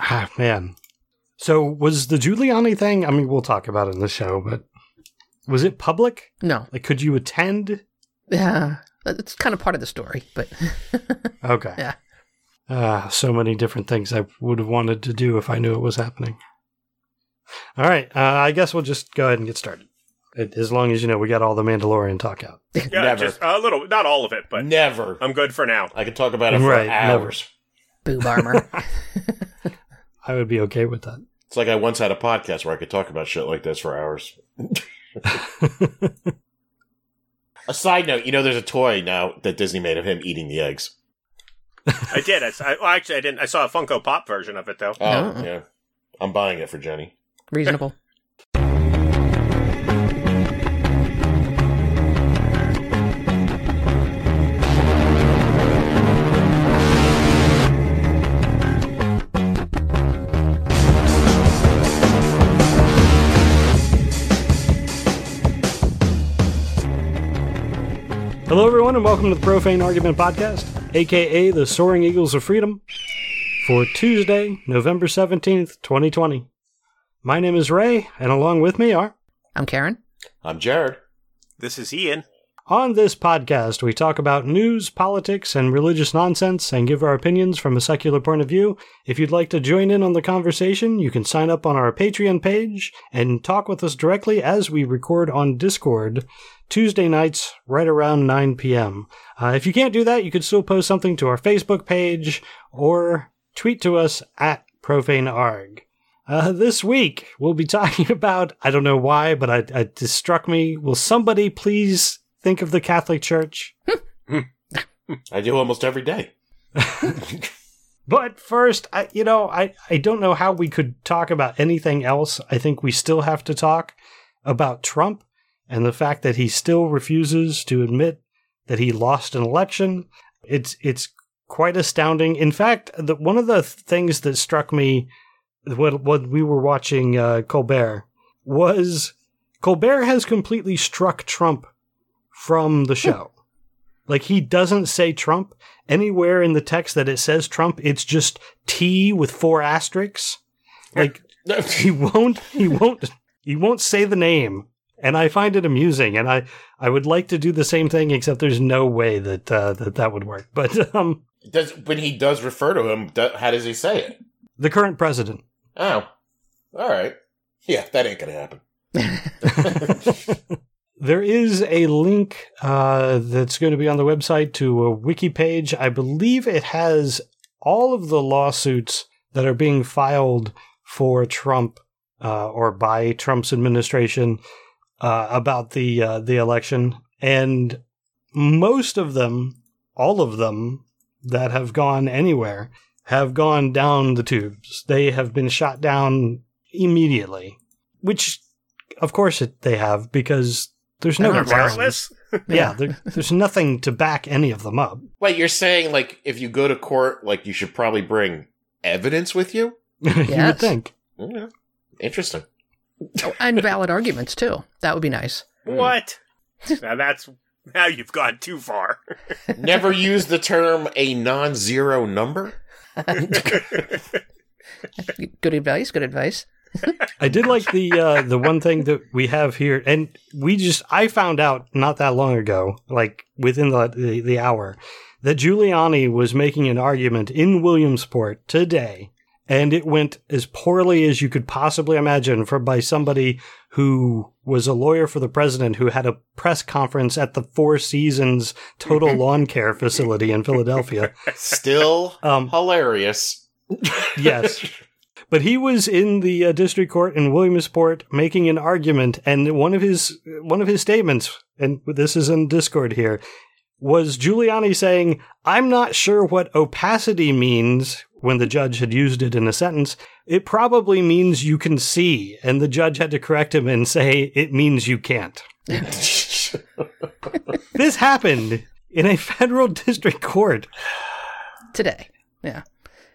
Ah, man. So was the Giuliani thing? I mean, we'll talk about it in the show, but was it public? No. Like, could you attend? Yeah. It's kind of part of the story, but Okay. Yeah. Ah, so many different things I would have wanted to do if I knew it was happening. All right. Uh, I guess we'll just go ahead and get started. It- As long as you know we got all the Mandalorian talk out. Yeah, Never. just a little, not all of it, but Never. I'm good for now. I could talk about it for Right, never. hours. boob armor. I would be okay with that. It's like I once had a podcast where I could talk about shit like this for hours. A side note, you know, there's a toy now that Disney made of him eating the eggs. I did. I, I well, actually I didn't. I saw a Funko Pop version of it though. Oh, Oh. yeah. I'm buying it for Jenny. Reasonable. Hello, everyone, and welcome to the Profane Argument Podcast, aka the Soaring Eagles of Freedom, for Tuesday, November 17th, 2020. My name is Ray, and along with me are. I'm Karen. I'm Jared. This is Ian. On this podcast, we talk about news, politics, and religious nonsense and give our opinions from a secular point of view. If you'd like to join in on the conversation, you can sign up on our Patreon page and talk with us directly as we record on Discord Tuesday nights right around 9 p.m. Uh, if you can't do that, you could still post something to our Facebook page or tweet to us at profanearg. Uh, this week, we'll be talking about, I don't know why, but I, I, it just struck me. Will somebody please think of the Catholic Church? I do almost every day. But first, I, you know, I, I don't know how we could talk about anything else. I think we still have to talk about Trump and the fact that he still refuses to admit that he lost an election. It's it's quite astounding. In fact, the, one of the things that struck me when, when we were watching uh, Colbert was Colbert has completely struck Trump from the show. like he doesn't say Trump anywhere in the text that it says Trump. It's just T with four asterisks. Like he won't he won't he won't say the name and i find it amusing and i i would like to do the same thing except there's no way that uh, that that would work but um does when he does refer to him, do, how does he say it? the current president Oh, all right. Yeah, that ain't gonna happen. there is a link uh, that's going to be on the website to a wiki page i believe it has all of the lawsuits that are being filed for trump uh, or by trump's administration uh, about the uh, the election, and most of them, all of them that have gone anywhere, have gone down the tubes. They have been shot down immediately, which, of course, it, they have because there's no They're They're not grounds. groundless. Yeah, there, there's nothing to back any of them up. Wait, you're saying like if you go to court, like you should probably bring evidence with you? you would think. Yeah. Interesting. Oh, and valid arguments, too. That would be nice. What? now that's now you've gone too far. Never use the term a non-zero number. Good advice. Good advice. I did like the uh, the one thing that we have here, and we just I found out not that long ago, like within the the, the hour, that Giuliani was making an argument in Williamsport today, and it went as poorly as you could possibly imagine for by somebody who was a lawyer for the president who had a press conference at the Four Seasons Total Lawn Care facility in Philadelphia. Still Um, hilarious. yes. But he was in the uh, district court in Williamsport making an argument, and one of his one of his statements, and this is in Discord here, was Giuliani saying, "I'm not sure what opacity means." When the judge had used it in a sentence, it probably means you can see, and the judge had to correct him and say it means you can't. This happened in a federal district court Today. Yeah.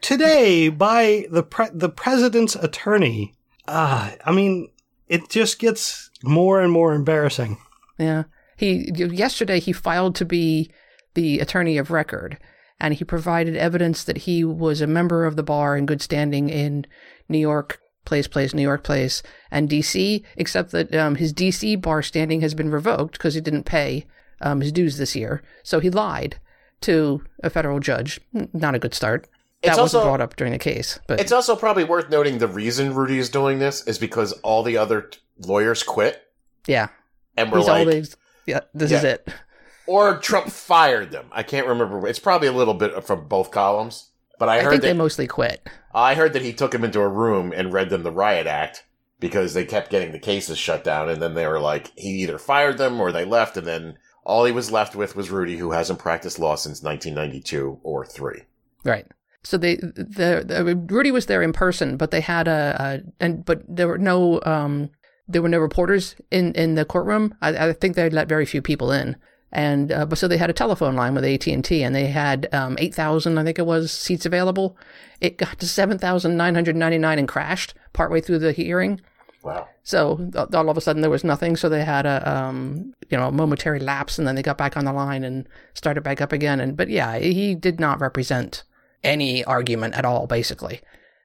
today by the pre- the president's attorney. Uh, I mean, it just gets more and more embarrassing. Yeah. He yesterday he filed to be the attorney of record, and he provided evidence that he was a member of the bar in good standing in New York, place, place, New York, place, and DC, except that um, his DC bar standing has been revoked because he didn't pay um, his dues this year. So he lied to a federal judge. Not a good start. That It's wasn't also- brought up during the case, but It's also probably worth noting the reason Rudy is doing this is because all the other t- lawyers quit yeah, and were he's like, always yeah. This is it. or Trump fired them. I can't remember. It's probably a little bit from both columns. But I, I, heard that they mostly quit. I heard that he took him into a room and read them the riot act because they kept getting the cases shut down, and then they were like, he either fired them or they left, and then all he was left with was Rudy, who hasn't practiced law since 1992 or three. Right. So they, the, the Rudy was there in person, but they had a, a and but there were no um there were no reporters in in the courtroom. I, I think they let very few people in, and uh, but so they had a telephone line with AT and T, and they had um eight thousand I think it was seats available. It got to seven thousand nine hundred ninety nine and crashed partway through the hearing. Wow. So all of a sudden there was nothing. So they had a um, you know a momentary lapse, and then they got back on the line and started back up again. And but yeah, he did not represent any argument at all, basically.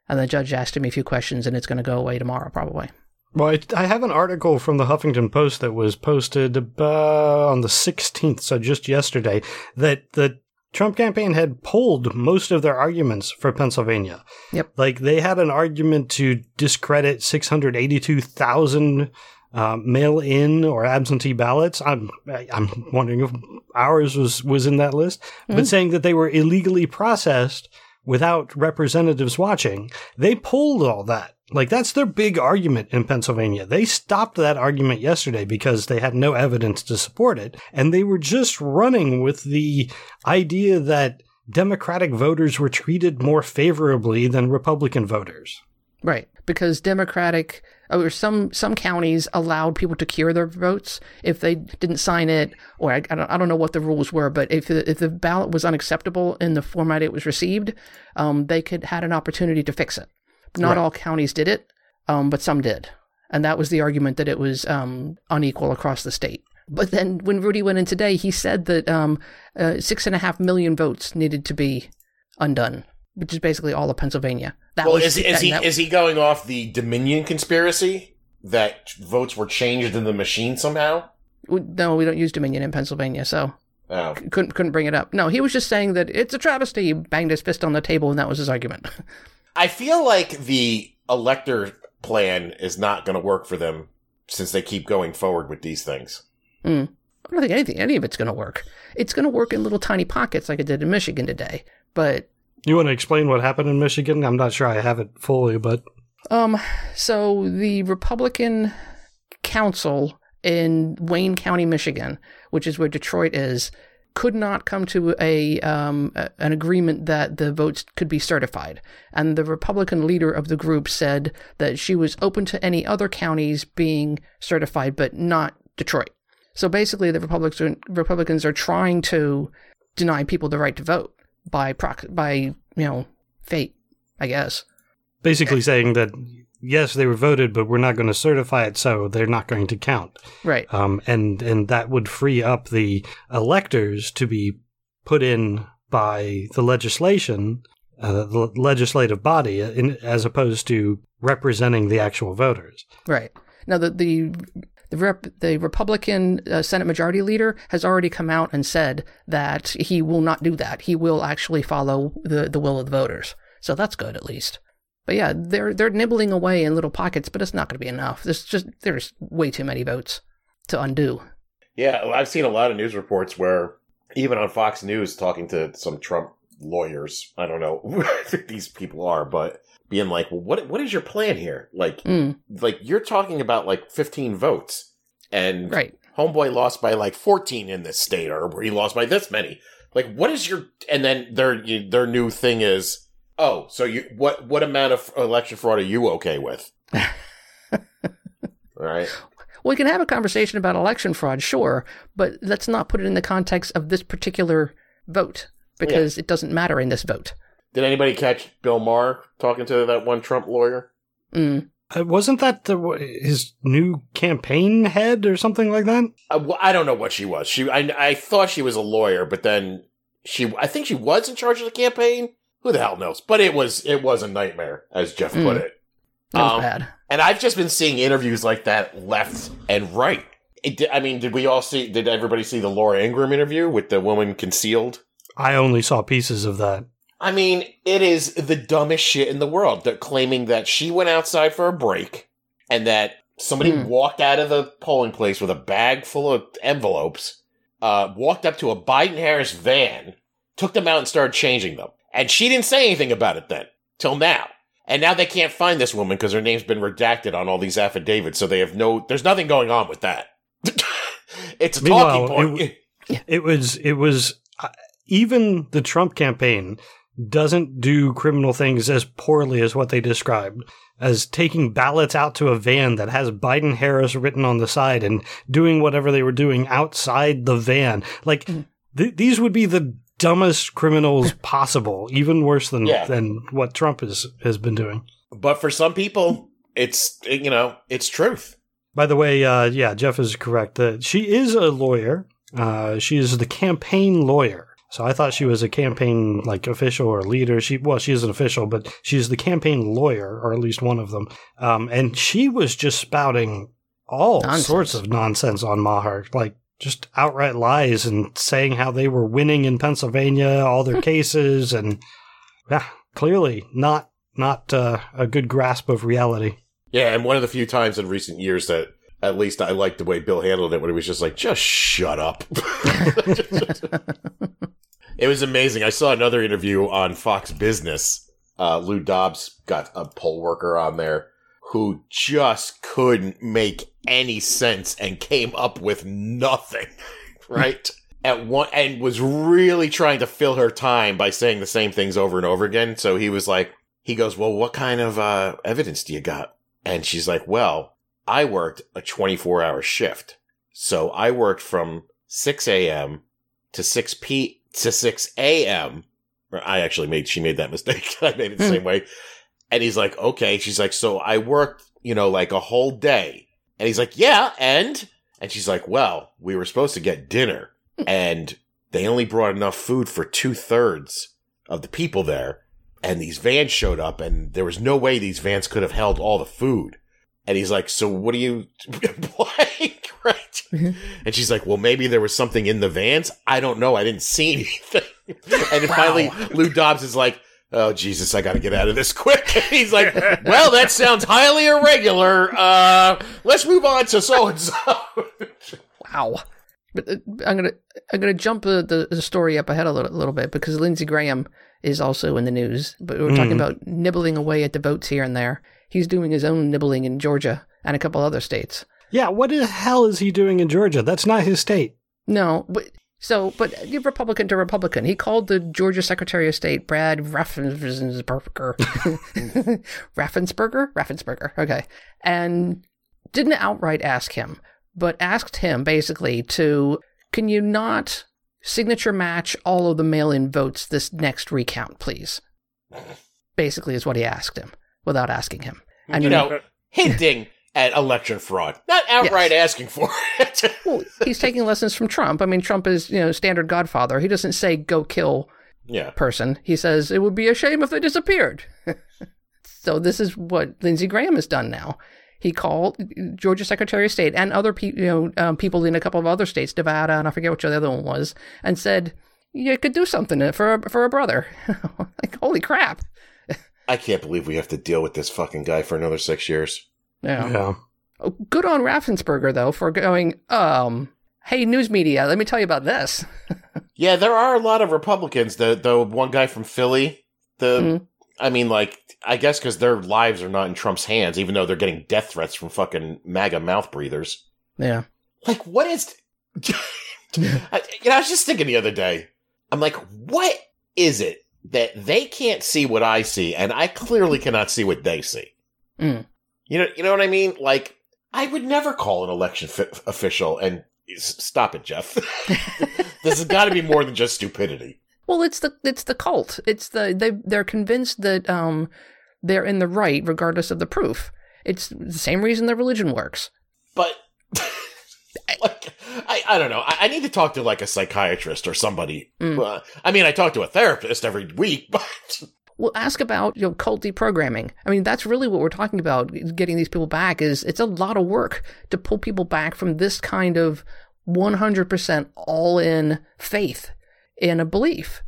And the judge asked him a few questions, and it's going to go away tomorrow, probably. Well, I, I have an article from the Huffington Post that was posted uh, on the 16th, so just yesterday, that the Trump campaign had pulled most of their arguments for Pennsylvania. Yep. Like they had an argument to discredit 682,000 uh, mail-in or absentee ballots. I'm I'm wondering if ours was was in that list, but saying that they were illegally processed without representatives watching. They pulled all that. Like that's their big argument in Pennsylvania. They stopped that argument yesterday because they had no evidence to support it, and they were just running with the idea that Democratic voters were treated more favorably than Republican voters. Right, because Democratic or some some counties allowed people to cure their votes if they didn't sign it, or I, I, don't, I don't know what the rules were, but if the, if the ballot was unacceptable in the format it was received, um, they could had an opportunity to fix it. Not Right. all counties did it, um, but some did, and that was the argument that it was um, unequal across the state. But then when Rudy went in today, he said that um, uh, six and a half million votes needed to be undone, which is basically all of Pennsylvania. That Well, was is, is he that- is he going off the Dominion conspiracy that votes were changed in the machine somehow? No, we don't use Dominion in Pennsylvania, so Oh, couldn't couldn't bring it up. No, he was just saying that it's a travesty. He banged his fist on the table, and that was his argument. I feel like the elector plan is not going to work for them since they keep going forward with these things. I don't think anything, any of it's going to work. It's going to work in little tiny pockets like it did in Michigan today. But You want to explain what happened in Michigan? I'm not sure I have it fully, but um, so the Republican council in Wayne County, Michigan, which is where Detroit is, could not come to a, um, an agreement that the votes could be certified. And the Republican leader of the group said that she was open to any other counties being certified, but not Detroit. So basically, the Republicans are, Republicans are trying to deny people the right to vote by prox- by you know fate, I guess. basically saying that yes, they were voted, but we're not going to certify it, so they're not going to count. Right. Um, and and that would free up the electors to be put in by the legislation, uh, the legislative body, in, as opposed to representing the actual voters. Right. Now, the the the, rep, the Republican uh, Senate Majority Leader has already come out and said that he will not do that. He will actually follow the, the will of the voters. So that's good, at least. But yeah, they're they're nibbling away in little pockets, but it's not going to be enough. There's just there's way too many votes to undo. Yeah, I've seen a lot of news reports where even on Fox News talking to some Trump lawyers, I don't know who these people are, but being like, well, what what is your plan here? Like, Mm, like you're talking about like 15 votes, and right. homeboy lost by like 14 in this state, or he lost by this many. Like, what is your? And then their their new thing is, oh, so you what what amount of election fraud are you okay with? All right. We can have a conversation about election fraud, sure, but let's not put it in the context of this particular vote because it doesn't matter in this vote. Did anybody catch Bill Maher talking to that one Trump lawyer? Mm. Uh, wasn't that the, his new campaign head or something like that? I, well, I don't know what she was. She, I, I thought she was a lawyer, but then she I think she was in charge of the campaign. Who the hell knows? But it was it was a nightmare, as Jeff put Mm. it. That was Um, bad. And I've just been seeing interviews like that left and right. It, I mean, did we all see? Did everybody see the Laura Ingraham interview with the woman concealed? I only saw pieces of that. I mean, it is the dumbest shit in the world. They're claiming that she went outside for a break and that somebody Hmm. walked out of the polling place with a bag full of envelopes, uh, walked up to a Biden Harris van, took them out and started changing them. And she didn't say anything about it then, till now. And now they can't find this woman because her name's been redacted on all these affidavits, so they have no, there's nothing going on with that. it's a Meanwhile, talking point. It was it was uh, even the Trump campaign doesn't do criminal things as poorly as what they described as taking ballots out to a van that has Biden Harris written on the side and doing whatever they were doing outside the van. Like Mm. th- these would be the dumbest criminals possible, even worse than Yeah. than what Trump has has been doing. but for some people, it's, you know, it's truth. By the way, uh, yeah, Jeff is correct. Uh, she is a lawyer. Uh, she is the campaign lawyer. So I thought she was a campaign like official or leader. She well, she is an official, but she's the campaign lawyer, or at least one of them. Um, and she was just spouting all Nonsense. sorts of nonsense on Maher, like just outright lies and saying how they were winning in Pennsylvania, all their cases, and yeah, clearly not not uh, a good grasp of reality. Yeah, and one of the few times in recent years that at least I liked the way Bill handled it when he was just like, just shut up. it was amazing. I saw another interview on Fox Business. Uh, Lou Dobbs got a poll worker on there who just couldn't make any sense and came up with nothing, right? At one and was really trying to fill her time by saying the same things over and over again. So he was like, he goes, "Well, what kind of uh, evidence do you got?" And she's like, "Well, I worked a 24 hour shift, so I worked from 6 a.m. to 6 p to 6 a.m. I actually made she made that mistake. I made it the same way. And he's like, "Okay." She's like, "So I worked, you know, like a whole day." And he's like, "Yeah, and." And she's like, "Well, we were supposed to get dinner, hmm. and they only brought enough food for two thirds of the people there." and these vans showed up and there was no way these vans could have held all the food. And he's like, so what do you, like, right? And she's like, well, maybe there was something in the vans. I don't know. I didn't see anything. and then Wow. finally, Lou Dobbs is like, oh, Jesus, I got to get out of this quick. He's like, well, that sounds highly irregular. Uh, let's move on to so and so. Wow. But uh, I'm gonna I'm gonna jump uh, the the story up ahead a little, little bit because Lindsey Graham is also in the news. But we're talking Mhm. about nibbling away at the votes here and there. He's doing his own nibbling in Georgia and a couple other states. Yeah, what the hell is he doing in Georgia? That's not his state. No, but so but Republican to Republican. He called the Georgia Secretary of State Brad Raffensperger, Raffensperger, Raffensperger. Okay, and didn't outright ask him, but asked him basically to can you not signature match all of the mail-in votes this next recount, please? Basically, is what he asked him without asking him. And you know, hinting at election fraud, not outright asking for it. well, he's taking lessons from Trump. I mean, Trump is you know standard Godfather. He doesn't say go kill yeah. person. He says it would be a shame if they disappeared. so this is what Lindsey Graham has done now. He called Georgia Secretary of State and other pe- you know um, people in a couple of other states, Nevada, and I forget which the other one was, and said you could do something for a, for a brother. like holy crap! I can't believe we have to deal with this fucking guy for another six years. Yeah. Yeah. Oh, good on Raffensperger though for going. Um, hey, news media, let me tell you about this. Yeah, there are a lot of Republicans. The the one guy from Philly, the Mhm. I mean, like I guess because their lives are not in Trump's hands, even though they're getting death threats from fucking MAGA mouth breathers. Yeah. Like, what is? I, you know, I was just thinking the other day. I'm like, what is it that they can't see what I see, and I clearly cannot see what they see? Mm. You know, you know what I mean? Like, I would never call an election fi- official and s- stop it, Jeff. this has got to be more than just stupidity. Well, it's the it's the cult. It's the they they're convinced that um they're in the right regardless of the proof. It's the same reason their religion works. But like, I I don't know. I, I need to talk to like a psychiatrist or somebody. Mm. Uh, I mean, I talk to a therapist every week, but Well, ask about you know cult deprogramming. I mean, that's really what we're talking about. Getting these people back is it's a lot of work to pull people back from this kind of 100% all in faith in a belief.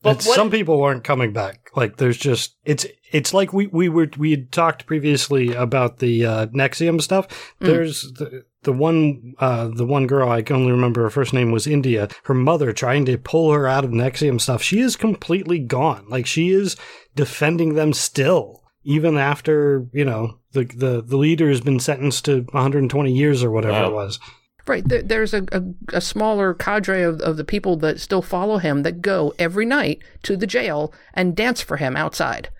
But But what- some people aren't coming back. Like there's just it's it's like we we were we had talked previously about the uh, NXIVM stuff. Mm. There's the the one uh, the one girl I can only remember her first name was India. Her mother trying to pull her out of NXIVM stuff. She is completely gone. Like she is defending them still, even after you know the the the leader has been sentenced to 120 years or whatever Wow. it was. Right. There, there's a, a, a smaller cadre of, of the people that still follow him that go every night to the jail and dance for him outside.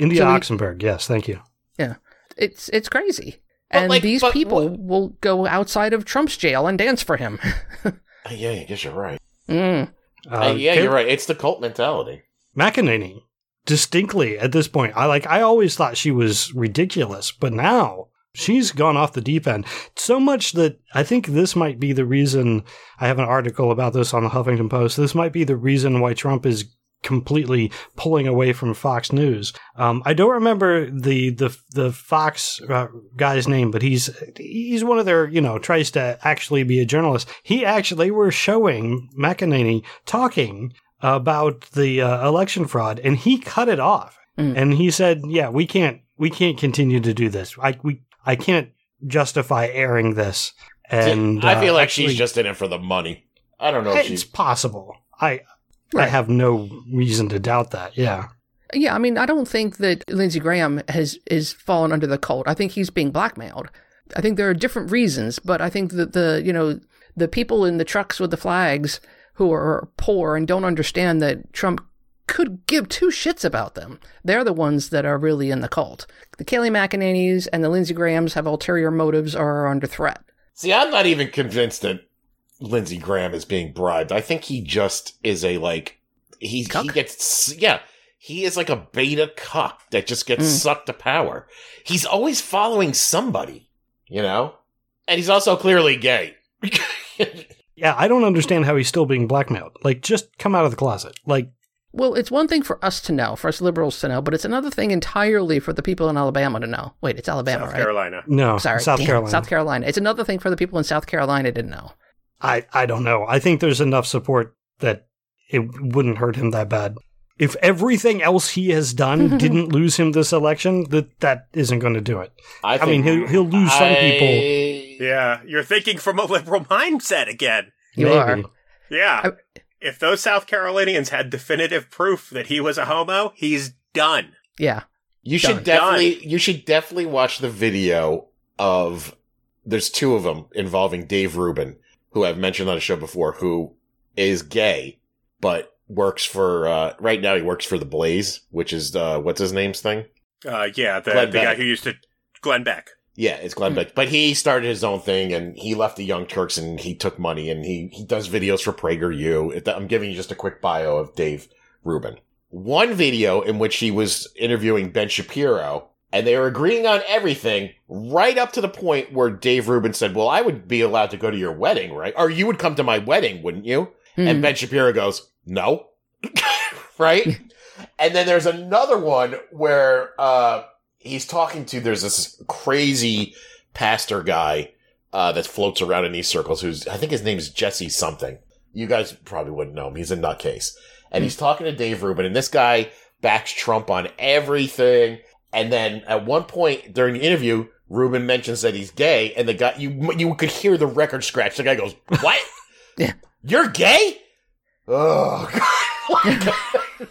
India So we- Oxenberg. Yes, thank you. Yeah, it's it's crazy. But, and like, these people what- will go outside of Trump's jail and dance for him. yeah, I guess you're right. mm. Uh, yeah, Kay- you're right. It's the cult mentality. McEnany, distinctly at this point, I like. I always thought she was ridiculous, but now she's gone off the deep end so much that I think this might be the reason. I have an article about this on the Huffington Post. This might be the reason why Trump is completely pulling away from Fox News. Um, I don't remember the the the Fox uh, guy's name, but he's he's one of their you know tries to actually be a journalist. He actually they were showing McEnany talking about the uh, election fraud, and he cut it off. Mm. And he said, "Yeah, we can't we can't continue to do this. I we I can't justify airing this." And I feel uh, like actually- she's just in it for the money. I don't know if it's she's. possible. I I have no reason to doubt that. Yeah. Yeah, I mean, I don't think that Lindsey Graham has is fallen under the cult. I think he's being blackmailed. I think there are different reasons, but I think that the you know the people in the trucks with the flags who are poor and don't understand that Trump could give two shits about them. They're the ones that are really in the cult. The Kayleigh McEnany's and the Lindsey Grahams have ulterior motives or are under threat. See, I'm not even convinced that Lindsey Graham is being bribed. I think he just is a like he he gets yeah. He is like a beta cuck that just gets Mm. sucked to power. He's always following somebody, you know? And he's also clearly gay. Yeah, I don't understand how he's still being blackmailed. Like, just come out of the closet. Like, Well, it's one thing for us to know, for us liberals to know, but it's another thing entirely for the people in Alabama to know. Wait, it's Alabama, South right? Carolina. no, Sorry, South damn, Carolina. South Carolina. It's another thing for the people in South Carolina to know. I, I don't know. I think there's enough support that it wouldn't hurt him that bad. If everything else he has done didn't lose him this election, that that isn't going to do it. I, mean, he'll- he'll lose some people. Yeah, you're thinking from a liberal mindset again. You Maybe. are. Yeah. I- if those South Carolinians had definitive proof that he was a homo, he's done. Yeah. You should Done. definitely you should definitely watch the video of there's two of them involving Dave Rubin, who I've mentioned on the show before, who is gay but works for uh right now he works for the Blaze, which is uh what's his name's thing? Uh, yeah, the, the guy who used to Glenn Beck. Yeah, it's Glenn Beck. But he started his own thing and he left the Young Turks and he took money and he, he does videos for PragerU. I'm giving you just a quick bio of Dave Rubin. One video in which he was interviewing Ben Shapiro and they were agreeing on everything right up to the point where Dave Rubin said, well, I would be allowed to go to your wedding, right? Or you would come to my wedding, wouldn't you? Hmm. And Ben Shapiro goes, no. right? and then there's another one where uh, he's talking to, there's this crazy pastor guy uh, that floats around in these circles who's, I think his name's Jesse something. You guys probably wouldn't know him. He's a nutcase. And he's talking to Dave Rubin, and this guy backs Trump on everything. And then at one point during the interview, Rubin mentions that he's gay, and the guy you you could hear the record scratch. The guy goes, "What? Yeah. you're gay? Oh,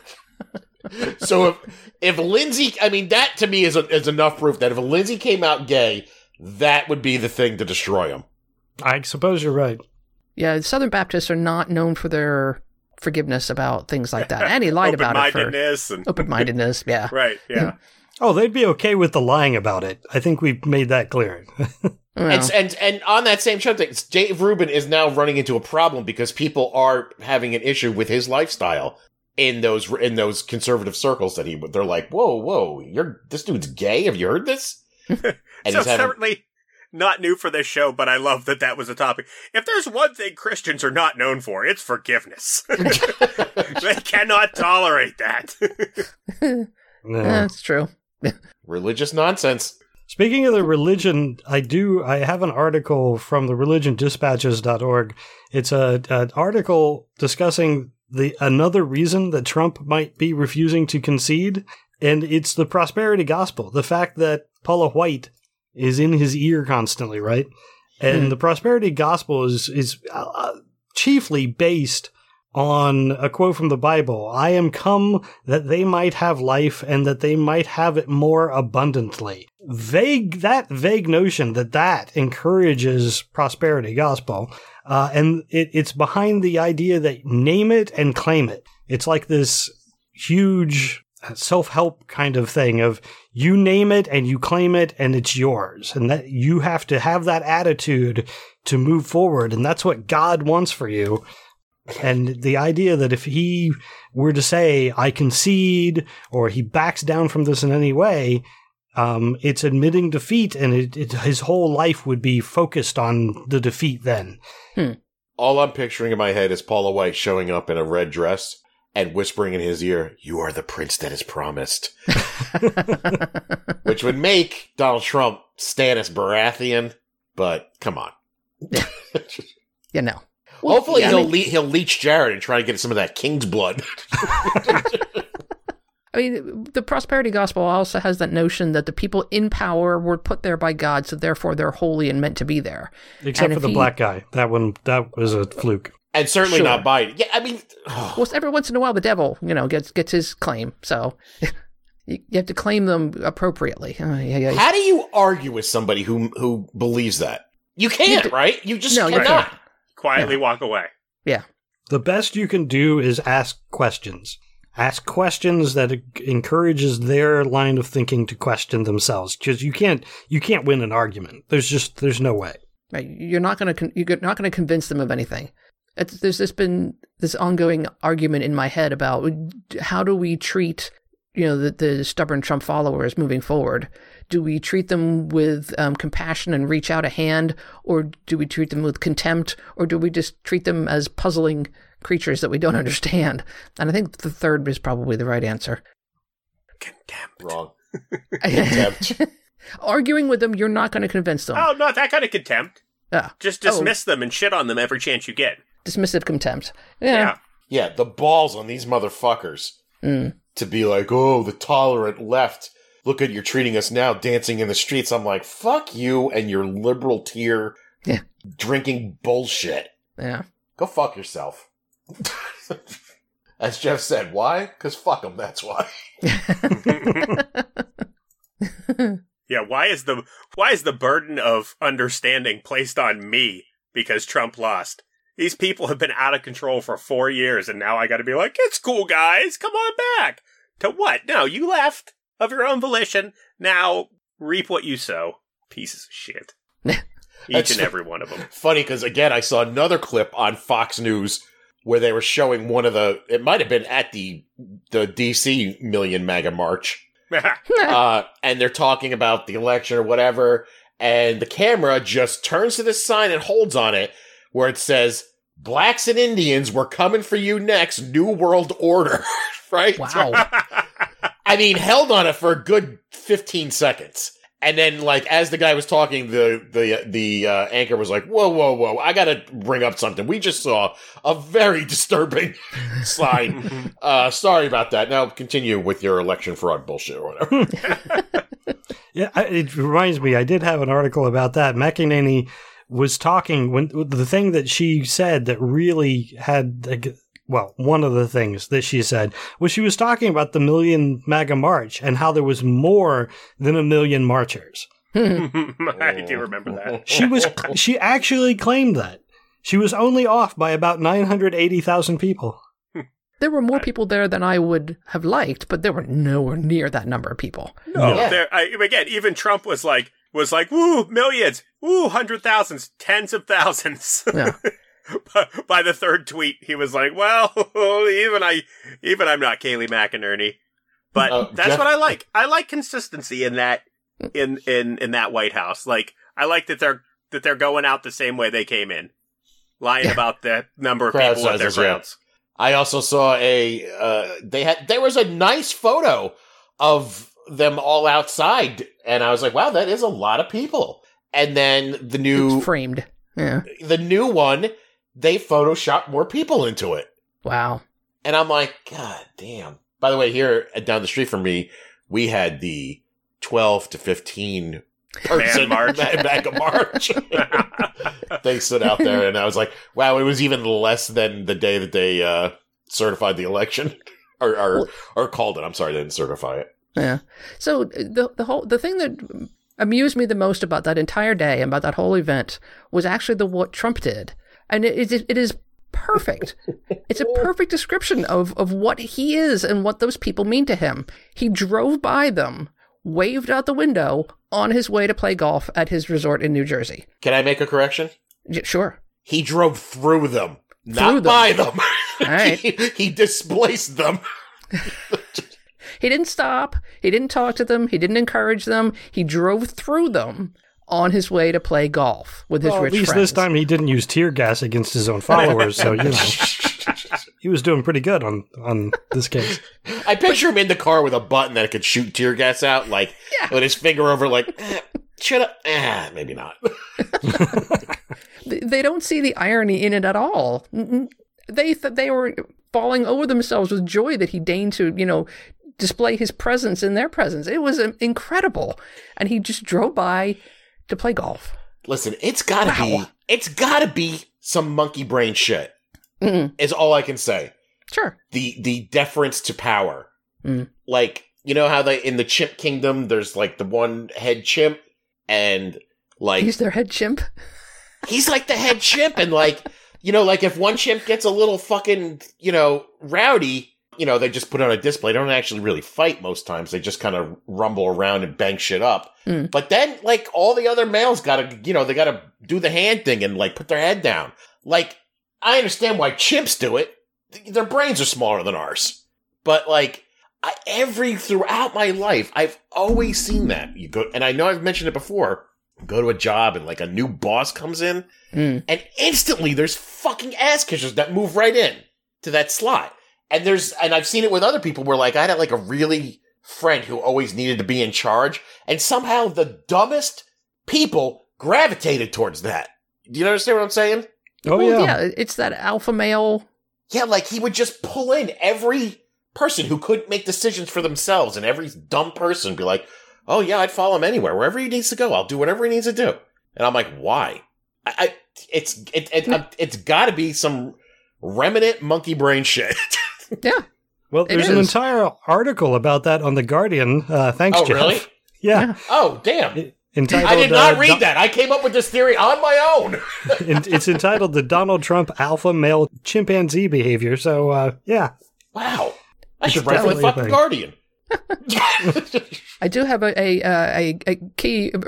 God. so if if Lindsey, I mean, that to me is a, is enough proof that if Lindsey came out gay, that would be the thing to destroy him. I suppose you're right. Yeah, Southern Baptists are not known for their forgiveness about things like that. And he lied about it for Open-mindedness and open mindedness. Yeah. right. Yeah. Oh, they'd be okay with the lying about it. I think we've made that clear. Well, And, and and on that same show, Dave Rubin is now running into a problem because people are having an issue with his lifestyle in those in those conservative circles that he. They're like, "Whoa, whoa, you're this dude's gay. Have you heard this?" And so having certainly not new for this show, but I love that that was a topic. If there's one thing Christians are not known for, it's forgiveness. they cannot tolerate that. Yeah. That's true. Religious nonsense. Speaking of the religion, I do. I have an article from the religiondispatches.org. It's a an article discussing the another reason that Trump might be refusing to concede, and it's the prosperity gospel. The fact that Paula White is in his ear constantly, right? And Hmm. the prosperity gospel is is uh, chiefly based on a quote from the Bible I am come that they might have life and that they might have it more abundantly. Vague, that vague notion that that encourages prosperity gospel. Uh, and it, it's behind the idea that name it and claim it. It's like this huge self help kind of thing of you name it and you claim it and it's yours. And that you have to have that attitude to move forward. And that's what God wants for you. And the idea that if he were to say, I concede, or he backs down from this in any way, um, it's admitting defeat, and it, it, his whole life would be focused on the defeat then. All I'm picturing in my head is Paula White showing up in a red dress and whispering in his ear, You are the prince that is promised. Which would make Donald Trump Stannis Baratheon, but come on. You know. Hopefully yeah, he'll mean- le- he'll leech Jared and try to get some of that king's blood. I mean, the prosperity gospel also has that notion that the people in power were put there by God, so therefore they're holy and meant to be there. Except And for the he- black guy. That one, that was a fluke. and certainly Sure. not Biden. Yeah, I mean, Well, every once in a while, the devil, you know, gets gets his claim. So you, you have to claim them appropriately. Oh, yeah, yeah. how do you argue with somebody who who believes that? You can't, You d- right? You just No, you cannot. can't. Quietly walk away. Yeah. The best you can do is ask questions. Ask questions that encourages their line of thinking to question themselves. Because you can't, you can't win an argument. There's just, there's no way. Right. You're not going to you're not going to convince them of anything. It's, there's just been this ongoing argument in my head about how do we treat you know the, the stubborn Trump followers moving forward. Do we treat them with um, compassion and reach out a hand, or do we treat them with contempt, or do we just treat them as puzzling creatures that we don't understand? And I think the third is probably the right answer. Contempt. Wrong. Contempt. Arguing with them, you're not going to convince them. Oh, not that kind of contempt. Yeah. Just dismiss them and shit on them every chance you get. Dismissive contempt. Yeah. Yeah. Yeah, the balls on these motherfuckers Mm. to be like, oh, the tolerant left. Look at you're treating us now, dancing in the streets. I'm like, fuck you and your liberal tear Yeah. drinking bullshit. Yeah. Go fuck yourself. As Jeff said, why? Because fuck them, that's why. Yeah, why is the why is the burden of understanding placed on me because Trump lost? These people have been out of control for 4 years and now I got to be like, "It's cool, guys. Come on back." To what? No, you left of your own volition. Now reap what you sow. Pieces of shit. Each and every one of them. Funny because again, I saw another clip on Fox News where they were showing one of the. It might have been at the the DC Million MAGA March, uh, and they're talking about the election or whatever, and the camera just turns to this sign and holds on it where it says "Blacks and Indians, we're coming for you next, New World Order." right? wow. I mean, held on it for a good 15 seconds. And then, like, as the guy was talking, the the the uh, anchor was like, "Whoa, whoa, whoa! I gotta bring up something. We just saw a very disturbing sign. Uh, sorry about that. Now continue with your election fraud bullshit or whatever." Yeah, it reminds me. I did have an article about that. McEnany was talking when the thing that she said that really had like, well, one of the things that she said was she was talking about the Million MAGA March and how there was more than a million marchers. I do remember that. She was she actually claimed that she was only off by about nine hundred eighty thousand people. There were more people there than I would have liked, but there were nowhere near that number of people. No, Yeah. there. I, again, even Trump was like, was like, "Woo, millions, woo, hundred thousands, tens of thousands. Yeah. By the third tweet, he was like, "Well, even I, even I'm not Kayleigh McEnany." But Uh, that's Jeff- what I like. I like consistency in that, in in in that White House. Like, I like that they're that they're going out the same way they came in, lying Yeah. about the number of Crowd people at their sizes, yeah. crowds. I also saw a uh, they had there was a nice photo of them all outside, and I was like, wow, that is a lot of people. And then the new It's framed. Yeah. the new one, they photoshopped more people into it. Wow. And I'm like, God damn. By the way, here down the street from me, we had the 12 to 15 person march. ma- MAGA march. they stood out there, and I was like, wow, it was even less than the day that they uh, certified the election. or, or, or called it. I'm sorry, they didn't certify it. Yeah. So the the whole the thing that amused me the most about that entire day and about that whole event was actually the what Trump did, and it is it is perfect. it's a perfect description of of what he is and what those people mean to him. He drove by them, waved out the window on his way to play golf at his resort in New Jersey. Can I make a correction? Y- Sure. He drove through them, not Through them. by them. All right. he, he displaced them. He didn't stop. He didn't talk to them. He didn't encourage them. He drove through them on his way to play golf with his Well, at least friends. this time he didn't use tear gas against his own followers, so you know he was doing pretty good on on this case. I picture him in the car with a button that could shoot tear gas out, like Yeah. with his finger over, like, eh, should I? Eh, maybe not. They don't see the irony in it at all. N- n- They th- they were falling over themselves with joy that he deigned to, you know, display his presence in their presence. It was um, incredible, and he just drove by to play golf. Listen, it's gotta Wow. be, it's gotta be some monkey brain shit. Mm, Is all I can say. sure. The the deference to power, Mm. like you know how they in the chimp kingdom, there's like the one head chimp, and like He's their head chimp. he's like the head chimp and like you know like if one chimp gets a little fucking you know rowdy you know they just put on a display. They don't actually really fight most times. They just kind of rumble around and bang shit up. Mm. but then like all the other males gotta you know they gotta do the hand thing and like put their head down. Like i understand why chimps do it. Their brains are smaller than ours. But like I, every throughout my life i've always seen that. You go and i know i've mentioned it before go to a job and like a new boss comes in Mm. and instantly there's fucking ass kissers that move right in to that slot. And there's and I've seen it with other people where like I had like a really friend who always needed to be in charge, and somehow the dumbest people gravitated towards that. Do you understand what I'm saying? Oh Well, yeah. it's that alpha male. Yeah, like he would just pull in every person who couldn't make decisions for themselves, and every dumb person be like, "Oh yeah, I'd follow him anywhere, wherever he needs to go. I'll do whatever he needs to do." And I'm like, "Why?" I, I it's it, it uh, it's got to be some remnant monkey brain shit. Yeah. Well, there's an entire article about that on the Guardian. Uh, thanks, oh Jeff. really? Yeah, Oh damn! It- entitled. I did not uh, read Do- that. I came up with this theory on my own. it's entitled "The Donald Trump Alpha Male Chimpanzee Behavior." So, uh, yeah, Wow! I should write for the fucking. Guardian. I do have a a, uh, a, a key uh,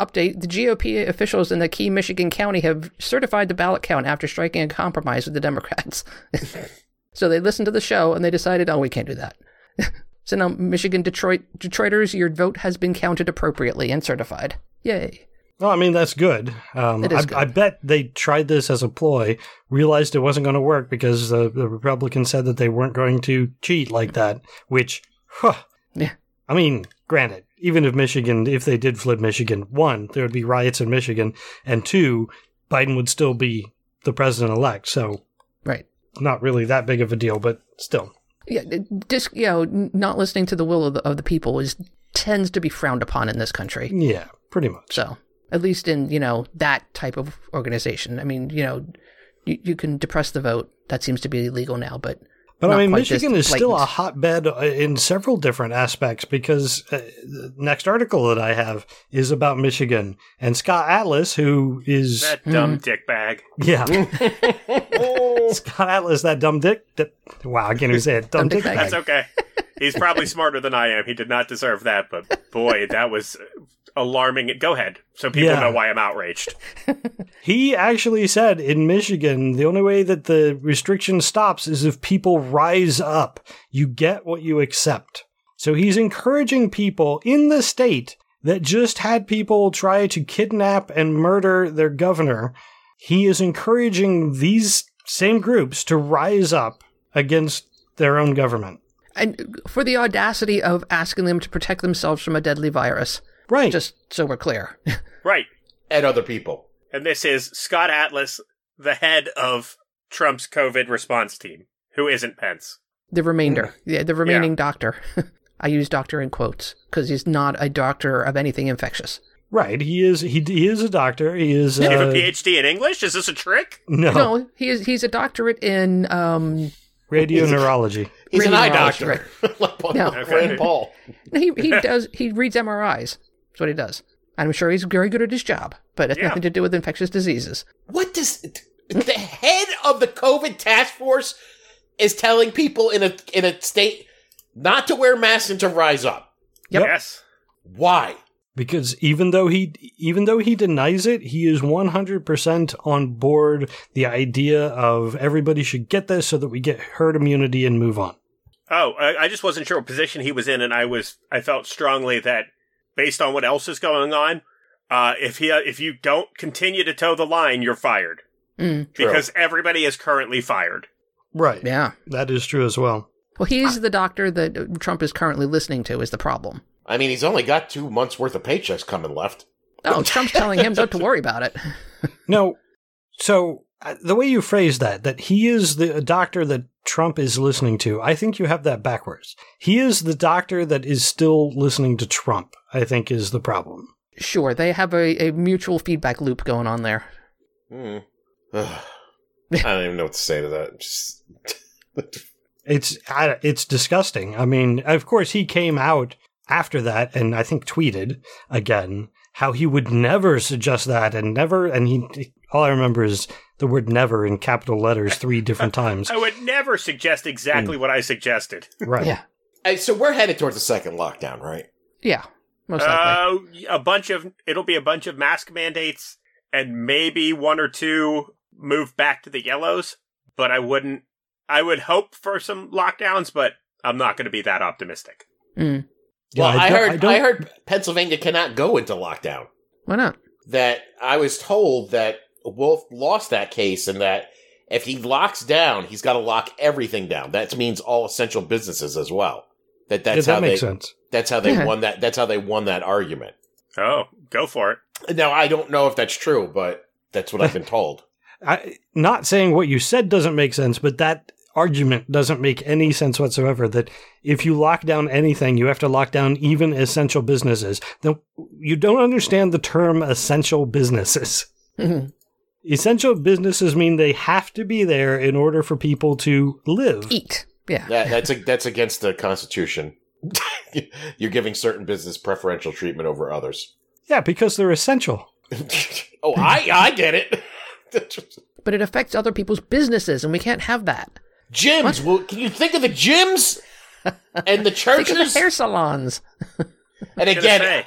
update. The GOP officials in the key Michigan county have certified the ballot count after striking a compromise with the Democrats. So they listened to the show and they decided, oh, we can't do that. so now, Michigan Detroit Detroiters, your vote has been counted appropriately and certified. Yay! well, I mean that's good. Um, It is I, good. I bet they tried this as a ploy, realized it wasn't going to work because the, the Republicans said that they weren't going to cheat like that. Which, huh, Yeah. I mean, granted, even if Michigan, if they did flip Michigan, one, there would be riots in Michigan, and two, Biden would still be the president elect. So. Not really that big of a deal, but still. Yeah, just you know, not listening to the will of the, of the people is tends to be frowned upon in this country. Yeah, pretty much. So, at least in, you know, that type of organization. I mean, you know, you, you can depress the vote. That seems to be legal now, but But not I mean, Michigan is still a hotbed uh, in several different aspects because uh, the next article that I have is about Michigan and Scott Atlas, who is That dumb dick bag. yeah, Scott Atlas, that dumb dick. That, wow, I can't even say it. Dumb, Dumb dick dick bag. bag. That's okay. He's probably smarter than I am. He did not deserve that, but boy, that was alarming. Go ahead, so people Yeah. know why I'm outraged. He actually said in Michigan, the only way that the restriction stops is if people rise up. You get what you accept. So he's encouraging people in the state that just had people try to kidnap and murder their governor. He is encouraging these same groups to rise up against their own government. And for the audacity of asking them to protect themselves from a deadly virus. Right. Just so we're clear. Right. and other people. And this is Scott Atlas, the head of Trump's COVID response team, who isn't Pence. The remainder. Yeah, the remaining doctor. I use doctor in quotes because he's not a doctor of anything infectious. right. He is he, he is a doctor. He is Do you have uh, a PhD in English? Is this a trick? no, No, he is he's a doctorate in um radio neurology. He's an eye knowledge, doctor. like Paul, No. Rand Paul. he he does he reads MRIs. That's what he does. I'm sure he's very good at his job, but it's Yeah. nothing to do with infectious diseases. What does the head of the COVID task force is telling people in a in a state not to wear masks and to rise up? Yep. Yes. Why? because even though he even though he denies it he is 100% on board the idea of everybody should get this so that we get herd immunity and move on Oh, I, I just wasn't sure what position he was in, and I was I felt strongly that based on what else is going on, uh, if he if you don't continue to toe the line, you're fired Mm, True. because everybody is currently fired. right yeah. that is true as well Well, he's the doctor that Trump is currently listening to. Is the problem? I mean, he's only got two months worth of paychecks coming left. Oh, Trump's telling him not to worry about it. no so uh, the way you phrase that that he is the doctor that trump is listening to i think you have that backwards he is the doctor that is still listening to trump i think is the problem Sure, they have a, a mutual feedback loop going on there. Hmm. Ugh. I don't even know what to say to that. Just It's I- it's disgusting. I mean, of course, he came out after that, and I think tweeted again how he would never suggest that, and never. And he all I remember is the word "never" in capital letters three different times. I would never suggest exactly what I suggested. Right? Yeah, Hey, so we're headed towards the second lockdown, right? yeah, most likely. Uh, a bunch of it'll be a bunch of mask mandates, and maybe one or two move back to the yellows. But I wouldn't. I would hope for some lockdowns, but I'm not going to be that optimistic. Mm. Yeah, well, I, don't- heard I, don't- heard Pennsylvania cannot go into lockdown. Why not? That I was told that Wolf lost that case and that if he locks down, he's got to lock everything down. That means all essential businesses as well. That Yeah, that's that how makes they sense. that's how they Yeah. won that that's how they won that argument. Oh, go for it. Now I don't know if that's true, but that's what I've been told. I, not saying what you said doesn't make sense, but that argument doesn't make any sense whatsoever. That if you lock down anything, you have to lock down even essential businesses. Then you don't understand the term essential businesses. Mhm. Essential businesses mean they have to be there in order for people to live. Eat. Yeah. That that's a, that's against the Constitution. You're giving certain business preferential treatment over others. Yeah, because they're essential. oh, I I get it. But it affects other people's businesses, and we can't have that. gyms. Well, can you think of the gyms and the Think churches? of the hair salons. and again, say.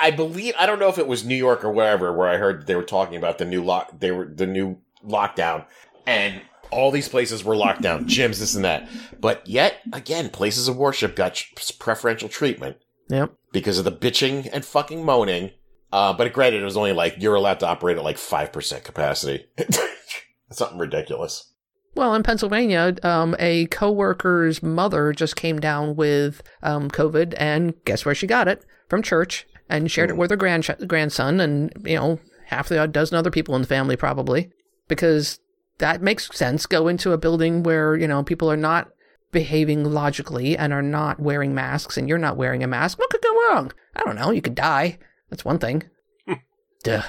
I, believe I don't know if it was New York or wherever where I heard they were talking about the new lock. They were the new lockdown, and all these places were locked down, gyms, this and that. But yet again, places of worship got preferential treatment Yep. because of the bitching and fucking moaning. Uh, but granted, it was only like you're allowed to operate at like five percent capacity. Something ridiculous. Well, in Pennsylvania, um, a coworker's mother just came down with um, COVID, and guess where she got it? From church, and shared it with her grand- grandson, and you know, half the odd dozen other people in the family probably, because that makes sense. Go into a building where you know people are not behaving logically and are not wearing masks, and you're not wearing a mask. What could go wrong? I don't know. You could die. That's one thing. Hmm. Duh.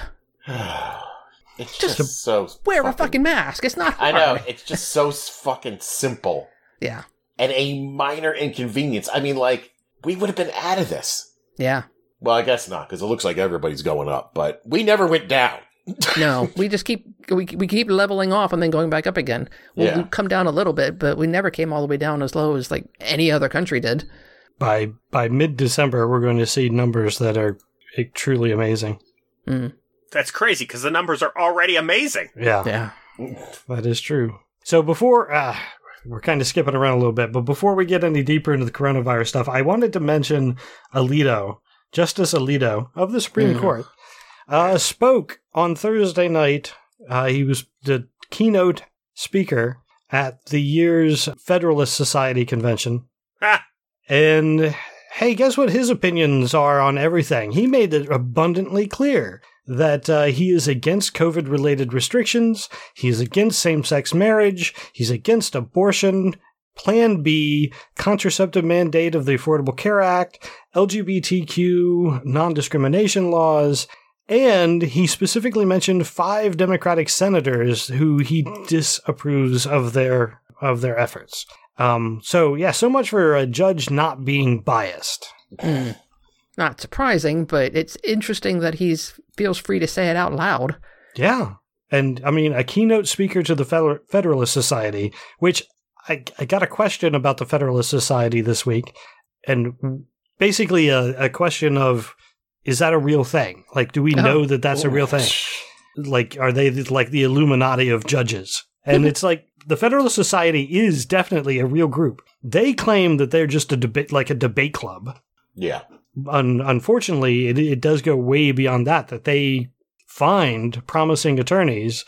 It's Just just, so Wear a fucking mask. It's not I know it's just so fucking simple. Yeah. and a minor inconvenience. I mean, like, we would have been out of this. Yeah. Well, I guess not, because it looks like everybody's going up, but we never went down. No, we just keep we, we keep leveling off and then going back up again. We'll Yeah. come down a little bit, but we never came all the way down as low as like any other country did. By by mid December, we're going to see numbers that are eh, truly amazing. Mm, That's crazy because the numbers are already amazing. Yeah, yeah. that is true. So before uh, we're kind of skipping around a little bit, but before we get any deeper into the coronavirus stuff, I wanted to mention Alito Justice Alito of the Supreme Mhm. Court, uh, spoke on Thursday night. Uh, he was the keynote speaker at the year's Federalist Society convention. Ha! And hey, guess what his opinions are on everything? He made it abundantly clear that uh, he is against COVID related restrictions, he is against same sex marriage, he's against abortion. Plan B, contraceptive mandate of the Affordable Care Act, LGBTQ non discrimination laws, and he specifically mentioned five Democratic senators who he disapproves of their of their efforts. Um, so yeah, so much for a judge not being biased. Mm. Not surprising, but it's interesting that he's feels free to say it out loud. Yeah, and I mean a keynote speaker to the Federalist Society, which I, I got a question about the Federalist Society this week, and basically a, a question of is that a real thing? Like, do we Oh. know that that's a real thing? like are they like the illuminati of judges and it's like the federalist society is definitely a real group they claim that they're just a debate like a debate club Yeah. Un- unfortunately it, it does go way beyond that that they find promising attorneys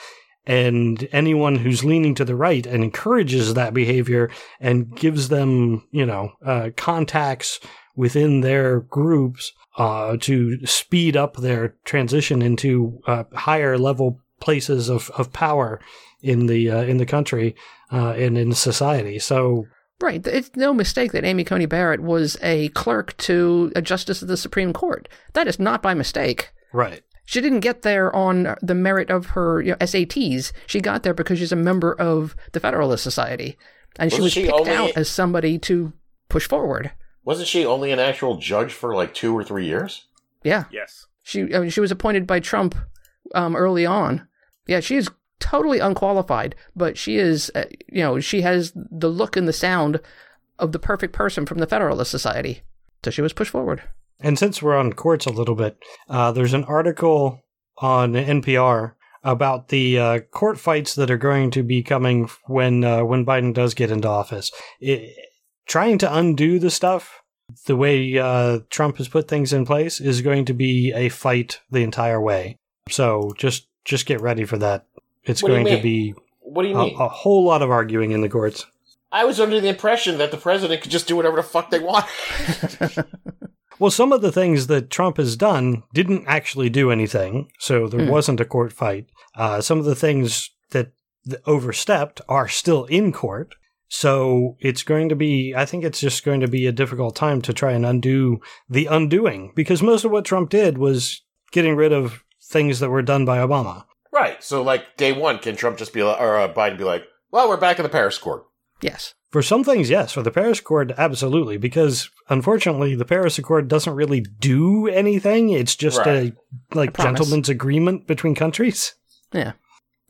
and anyone who's leaning to the right and encourages that behavior and gives them you know uh, contacts within their groups uh, to speed up their transition into uh, higher level places of, of power in the uh, in the country uh, and in society. So Right. It's no mistake that Amy Coney Barrett was a clerk to a justice of the Supreme Court. That is not by mistake. right, She didn't get there on the merit of her you know, SATs. She got there because she's a member of the Federalist Society. And she Wasn't was she picked only- out as somebody to push forward. Wasn't she only an actual judge for like two or three years? Yeah. Yes. She I mean, she was appointed by Trump um, early on. Yeah, she is totally unqualified, but she is, uh, you know, she has the look and the sound of the perfect person from the Federalist Society. So she was pushed forward. And since we're on courts a little bit, uh, there's an article on NPR about the uh, court fights that are going to be coming when uh, when Biden does get into office. It, trying to undo the stuff the way uh, Trump has put things in place is going to be a fight the entire way. So just just get ready for that. It's What going to be What do you a, mean? a whole lot of arguing in the courts. I was under the impression that the president could just do whatever the fuck they want. Well, some of the things that Trump has done didn't actually do anything, so there Hmm. wasn't a court fight. Uh, some of the things that th- overstepped are still in court. So it's going to be, I think it's just going to be a difficult time to try and undo the undoing because most of what Trump did was getting rid of things that were done by Obama. right. So, like, day one, can Trump just be like, or uh, Biden be like, well, we're back in the Paris Accord. Yes. For some things, yes. For the Paris Accord, absolutely. Because unfortunately, the Paris Accord doesn't really do anything. It's just Right. a like A promise. gentleman's agreement between countries. Yeah.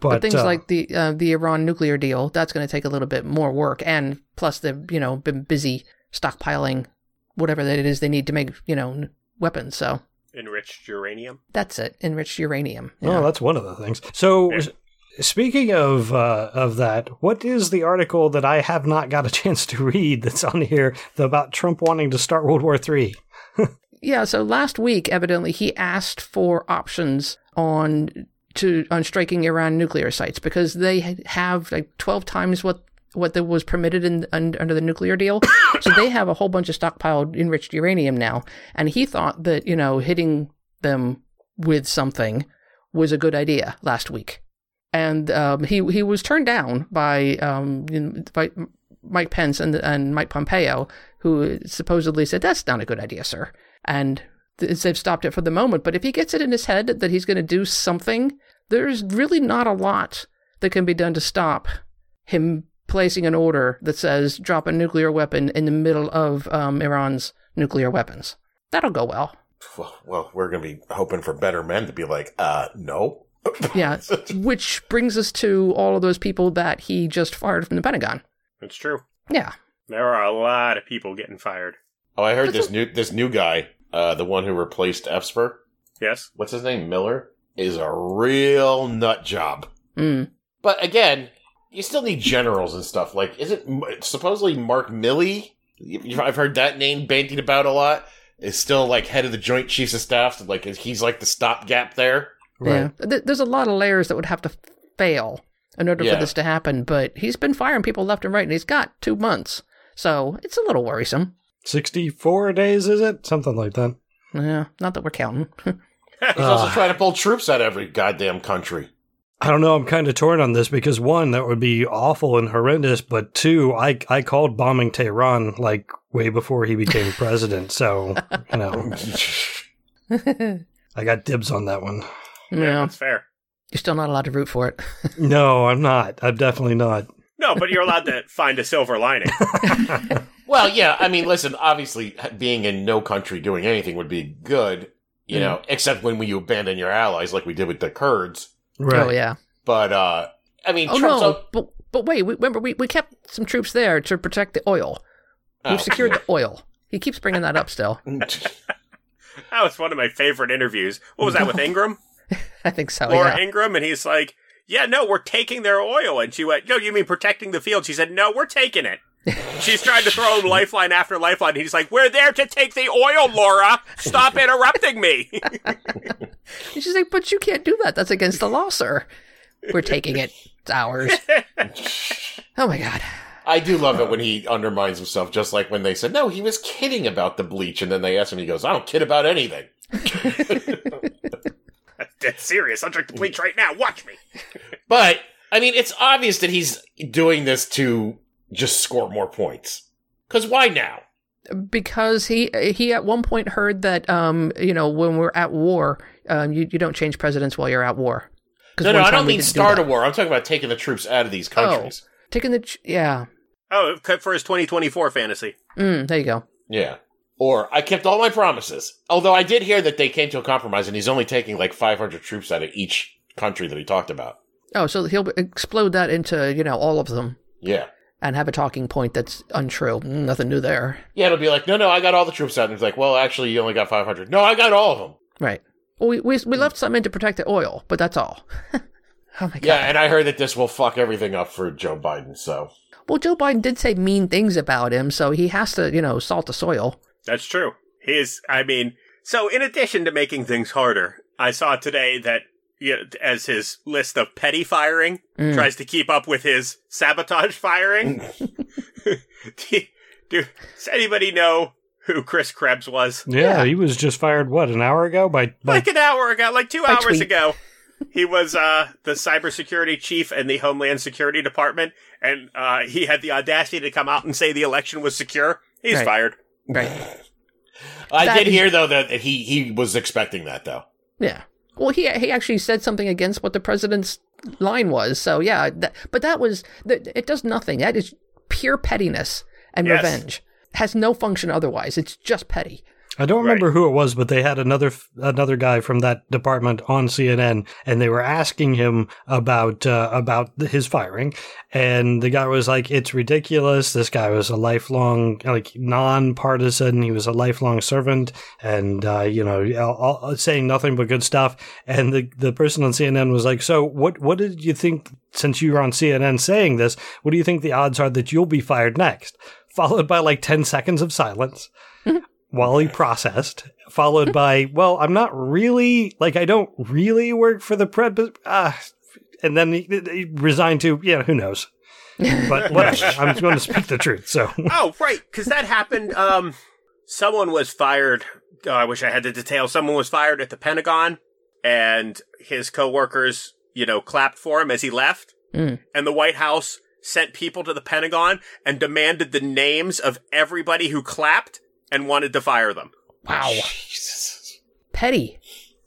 But, But, things uh, like the uh, the Iran nuclear deal, that's going to take a little bit more work, and plus they've you know been busy stockpiling whatever that it is they need to make you know n- weapons. So Enriched uranium. that's it, enriched uranium. Oh, Yeah. that's one of the things. So, Yeah. Speaking of uh, of that, what is the article that I have not got a chance to read that's on here about Trump wanting to start World War Three? Yeah, so last week, evidently, he asked for options on to on striking Iran nuclear sites because they have like twelve times what what was permitted in under the nuclear deal. so they have a whole bunch of stockpiled enriched uranium now, and he thought that you know hitting them with something was a good idea last week, and um, he he was turned down by um, by Mike Pence and and Mike Pompeo, who supposedly said that's not a good idea, sir and they've stopped it for the moment. But if he gets it in his head that he's going to do something, there's really not a lot that can be done to stop him placing an order that says drop a nuclear weapon in the middle of um, Iran's nuclear weapons. That'll go well. Well, well we're going to be hoping for better men to be like, uh, no. Yeah, which brings us to all of those people that he just fired from the Pentagon. That's true. Yeah, There are a lot of people getting fired. Oh, I heard this new this new guy, uh, the one who replaced Esper. Yes? What's his name? Miller is a real nut job. mm. But again, you still need generals and stuff. Like, is it supposedly Mark Milley? I've heard that name bandied about a lot. is still like head of the Joint Chiefs of Staff. So, like he's like the stopgap there. Yeah. Th- There's a lot of layers that would have to fail in order Yeah. for this to happen, but he's been firing people left and right, and he's got two months. So it's a little worrisome. 64 days, is it? Something like that. Yeah, not that we're counting. He's also uh. trying to pull troops out of every goddamn country. I don't know. I'm kind of torn on this because one, that would be awful and horrendous, but two, I I called bombing Tehran like way before he became president. So you know, I got dibs on that one. Yeah, That's fair. you're still not allowed to root for it. No, I'm not. I'm definitely not. No, but you're allowed to find a silver lining. Well, yeah, I mean, listen, obviously, being in no country doing anything would be good, you know, except when you abandon your allies, like we did with the Kurds. Right. Oh yeah. But, uh, I mean, Oh Trump's no, up- but but wait, we, remember we, we kept some troops there to protect the oil. We've Oh. secured the oil. He keeps bringing that up still. That was one of my favorite interviews. What was that with Ingraham? I think so. Laura yeah. Ingraham, and he's like, "Yeah, no, we're taking their oil." And she went, "No, you mean protecting the field?" She said, "No, we're taking it." She's trying to throw him lifeline after lifeline. He's like, "We're there to take the oil, Laura. Stop interrupting me." And she's like, but you can't do that. That's against the law, sir. We're taking it. It's ours. Oh my god. I do love it when he undermines himself, just like when they said, no, he was kidding about the bleach. And then they asked him, he goes, I don't kid about anything. Dead serious. I'm drinking bleach right now. Watch me. But, I mean, it's obvious that he's doing this to just score more points. Because why now? Because he he at one point heard that um you know when we're at war um you, you don't change presidents while you're at war. No, no, I don't mean didn't do start a war. I'm talking about taking the troops out of these countries. Taking the ch- yeah. Oh, for his 2024 fantasy. Mm, there you go. Yeah. Or I kept all my promises. Although I did hear that they came to a compromise and he's only taking like 500 troops out of each country that he talked about. Oh, so he'll explode that into you know all of them Yeah. and have a talking point that's untrue. Nothing new there. Yeah, it'll be like, no, no, I got all the troops out. And it's like, well, actually, you only got 500. No, I got all of them. Right. Well, we we, we left some in to protect the oil, but that's all. oh my god. Yeah, and I heard that this will fuck everything up for Joe Biden. So Well, Joe Biden did say mean things about him, so he has to, you know, salt the soil. That's true. His, I mean, so in addition to making things harder, I saw today that you know, as his list of petty firing Mm. tries to keep up with his sabotage firing. do, do- does anybody know who Chris Krebs was? Yeah, Yeah. he was just fired. What an hour ago by by Like an hour ago, like two hours tweet. ago. He was uh, the cybersecurity chief in the Homeland Security Department, and uh, he had the audacity to come out and say the election was secure. He's Right. fired. Right. I That did is- hear though that he he was expecting that though. Yeah. Well, he he actually said something against what the president's line was. So yeah, that, but that was that it does nothing. That is pure pettiness and Yes. revenge. Has no function otherwise. It's just petty. I don't remember who it was, but they had another another guy from that department on CNN, and they were asking him about uh, about his firing, and the guy was like, "It's ridiculous. This guy was a lifelong, like nonpartisan. He was a lifelong servant, and uh, you know, all, all- saying nothing but good stuff." And the the person on CNN was like, "So what? What did you think? Since you were on CNN saying this, what do you think the odds are that you'll be fired next?" Followed by like ten seconds of silence while he processed, followed by, well, I'm not really, like, I don't really work for the pred, but, uh, and then he, he resigned to, yeah, who knows. But whatever, I'm going to speak the truth. So, Oh, right, because that happened. Um, someone was fired. Oh, I wish I had the details. Someone was fired at the Pentagon, and his coworkers, you know, clapped for him as he left. Mm. And the White House sent people to the Pentagon and demanded the names of everybody who clapped and wanted to fire them. Wow. Jesus. Petty.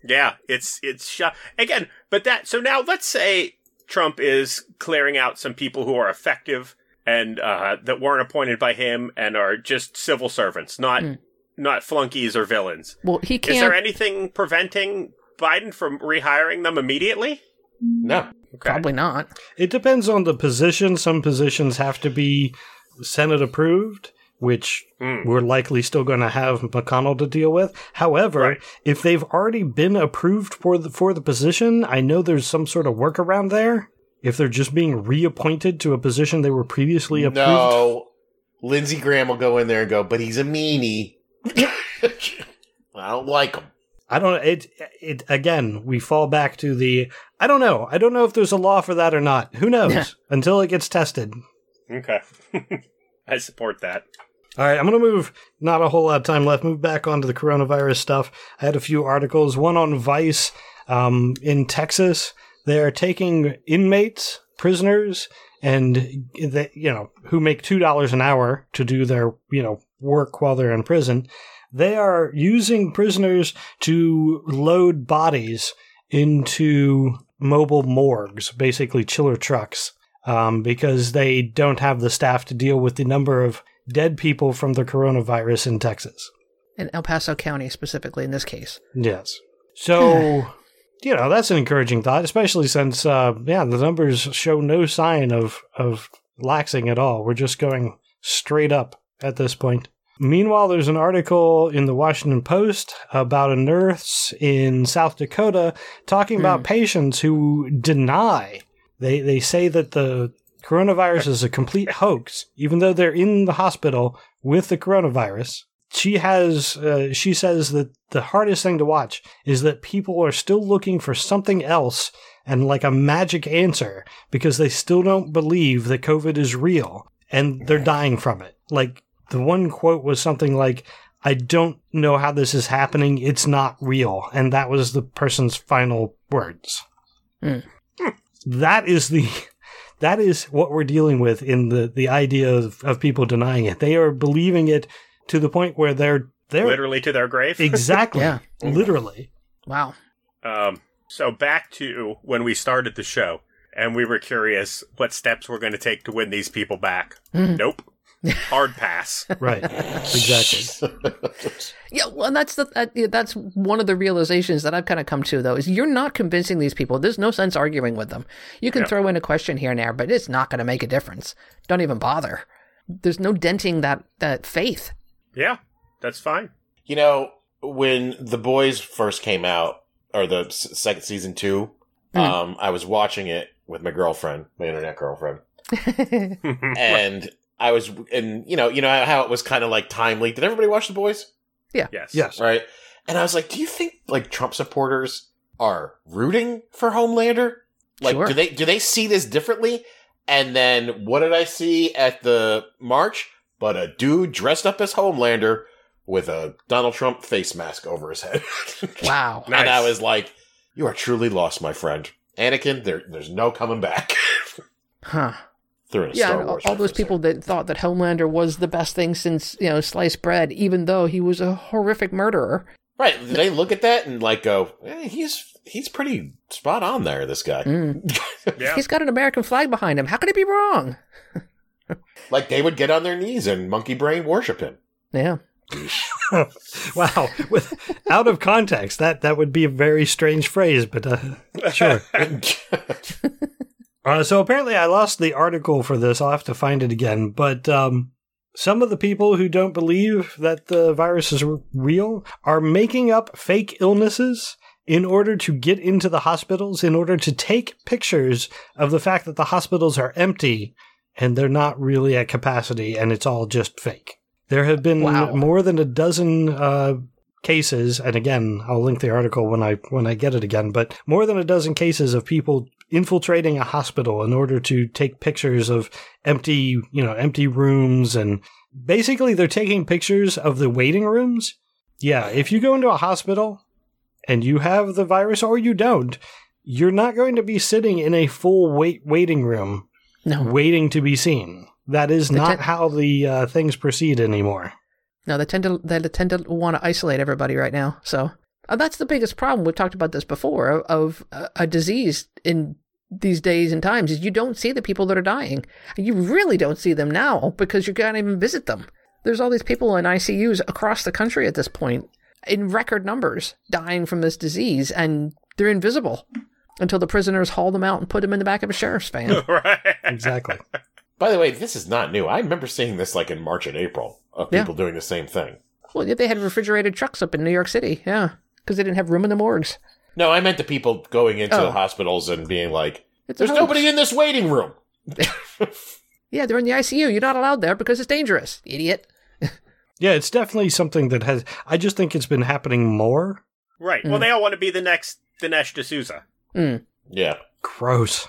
Yeah, it's it's sh- again, but that so now let's say Trump is clearing out some people who are effective and uh, that weren't appointed by him and are just civil servants, not Hmm. not flunkies or villains. Well, he can't. Is there anything preventing Biden from rehiring them immediately? No. Okay. Probably not. it depends on the position. Some positions have to be Senate approved, which Hmm. we're likely still going to have McConnell to deal with. However, Right. if they've already been approved for the, for the position, I know there's some sort of workaround there. If they're just being reappointed to a position they were previously approved. No. Lindsey Graham will go in there and go, but he's a meanie. I don't like him. I don't. It. It again. We fall back to the. I don't know. I don't know if there's a law for that or not. Who knows? Until it gets tested. Okay. I support that. All right, I'm going to move. Not a whole lot of time left. Move back onto the coronavirus stuff. I had a few articles. One on Vice um, in Texas. They're taking inmates, prisoners, and they, you know who make two dollars an hour to do their you know work while they're in prison. They are using prisoners to load bodies into mobile morgues, basically chiller trucks, um, because they don't have the staff to deal with the number of dead people from the coronavirus in Texas. In El Paso County, specifically in this case. Yes. So, you know, that's an encouraging thought, especially since, uh, yeah, the numbers show no sign of, of laxing at all. We're just going straight up at this point. Meanwhile, there's an article in the Washington Post about a nurse in South Dakota talking about patients who deny. They, they say that the coronavirus is a complete hoax, even though they're in the hospital with the coronavirus. She has, uh, she says that the hardest thing to watch is that people are still looking for something else and like a magic answer because they still don't believe that COVID is real and they're dying from it. Like the one quote was something like, I don't know how this is happening. It's not real. And that was the person's final words. Hmm. That is the, that is what we're dealing with in the, the idea of, of people denying it. They are believing it to the point where they're, they're Literally to their grave. exactly, Yeah. literally. Wow. Um, so back to when we started the show, and we were curious what steps we're going to take to win these people back. Nope. Hard pass. Right. exactly. Yeah, well, and that's the that, yeah, that's one of the realizations that I've kind of come to though is you're not convincing these people. There's no sense arguing with them. You can Yep. throw in a question here and there, but it's not going to make a difference. Don't even bother. There's no denting that that faith. Yeah, that's fine. You know, when the boys first came out, or the s- second season two, Hmm. um, I was watching it with my girlfriend, my internet girlfriend, and I was, and you know, you know how it was kind of like timely. Did everybody watch the boys? Yeah. Yes. Yes. Right. And I was like, do you think like Trump supporters are rooting for Homelander? Like, Sure. do they do they see this differently? And then what did I see at the march? But a dude dressed up as Homelander with a Donald Trump face mask over his head. Wow. Nice. And I was like, you are truly lost, my friend. Anakin, there, there's no coming back. Huh. Through in a Yeah, Star all, Wars all those people that thought that Homelander was the best thing since you know sliced bread, even though he was a horrific murderer. there. Right. They look at that and like go, eh, he's he's pretty spot on there, this guy. Mm. Yeah. He's got an American flag behind him. How could he be wrong? Like they would get on their knees and monkey brain worship him. Yeah. wow. With out of context, that that would be a very strange phrase, but uh, sure. Uh, so apparently, I lost the article for this. I'll have to find it again. But um, some of the people who don't believe that the virus is r- real are making up fake illnesses in order to get into the hospitals, in order to take pictures of the fact that the hospitals are empty and they're not really at capacity and it's all just fake. There have been Wow. more than a dozen uh, cases, and again, I'll link the article when I when I get it again. But more than a dozen cases of people infiltrating a hospital in order to take pictures of empty, you know, empty rooms, and basically they're taking pictures of the waiting rooms. Yeah, if you go into a hospital and you have the virus or you don't, you're not going to be sitting in a full wait waiting room No. waiting to be seen. That is not te- how the uh, things proceed anymore. No, they tend to they tend to want to isolate everybody right now. So uh, that's the biggest problem. We've talked about this before of, of a, a disease in these days and times is you don't see the people that are dying. You really don't see them now because you can't even visit them. There's all these people in ICUs across the country at this point in record numbers dying from this disease, and they're invisible until the prisoners haul them out and put them in the back of a sheriff's van. right. Exactly. By the way, this is not new. I remember seeing this like in March and April of Yeah. people doing the same thing. well, they had refrigerated trucks up in New York City, yeah, because they didn't have room in the morgues. No, I meant the people going into Oh. the hospitals and being like, It's "There's nobody in this waiting room." Yeah, they're in the ICU. You're not allowed there because it's dangerous, idiot. Yeah, it's definitely something that has. I just think it's been happening more. Right. Well, Mm. they all want to be the next Dinesh D'Souza. Mm. Yeah. Gross.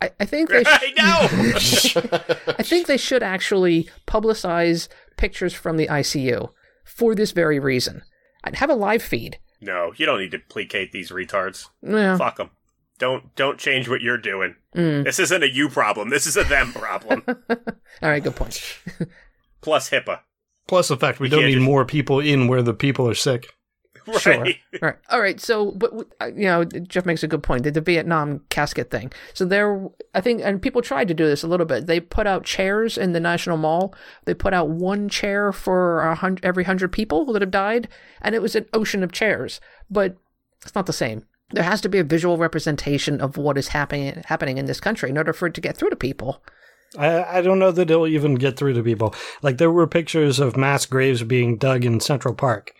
I, I think they. I know. I think they should actually publicize pictures from the ICU for this very reason. I'd have a live feed. No, you don't need to placate these retards. Yeah. Fuck them. Don't don't change what you're doing. Mm. This isn't a you problem. This is a them problem. All right. Good point. Plus HIPAA. Plus the fact we You don't need just- more people in where the people are sick. Right. Sure. All right. All right. So, but uh, you know, Jeff makes a good point. The, the Vietnam casket thing. So there, I think, and people tried to do this a little bit. They put out chairs in the National Mall. They put out one chair for a hundred, every hundred people that have died, and it was an ocean of chairs. But it's not the same. There has to be a visual representation of what is happening happening in this country in order for it to get through to people. I, I don't know that it'll even get through to people. Like there were pictures of mass graves being dug in Central Park.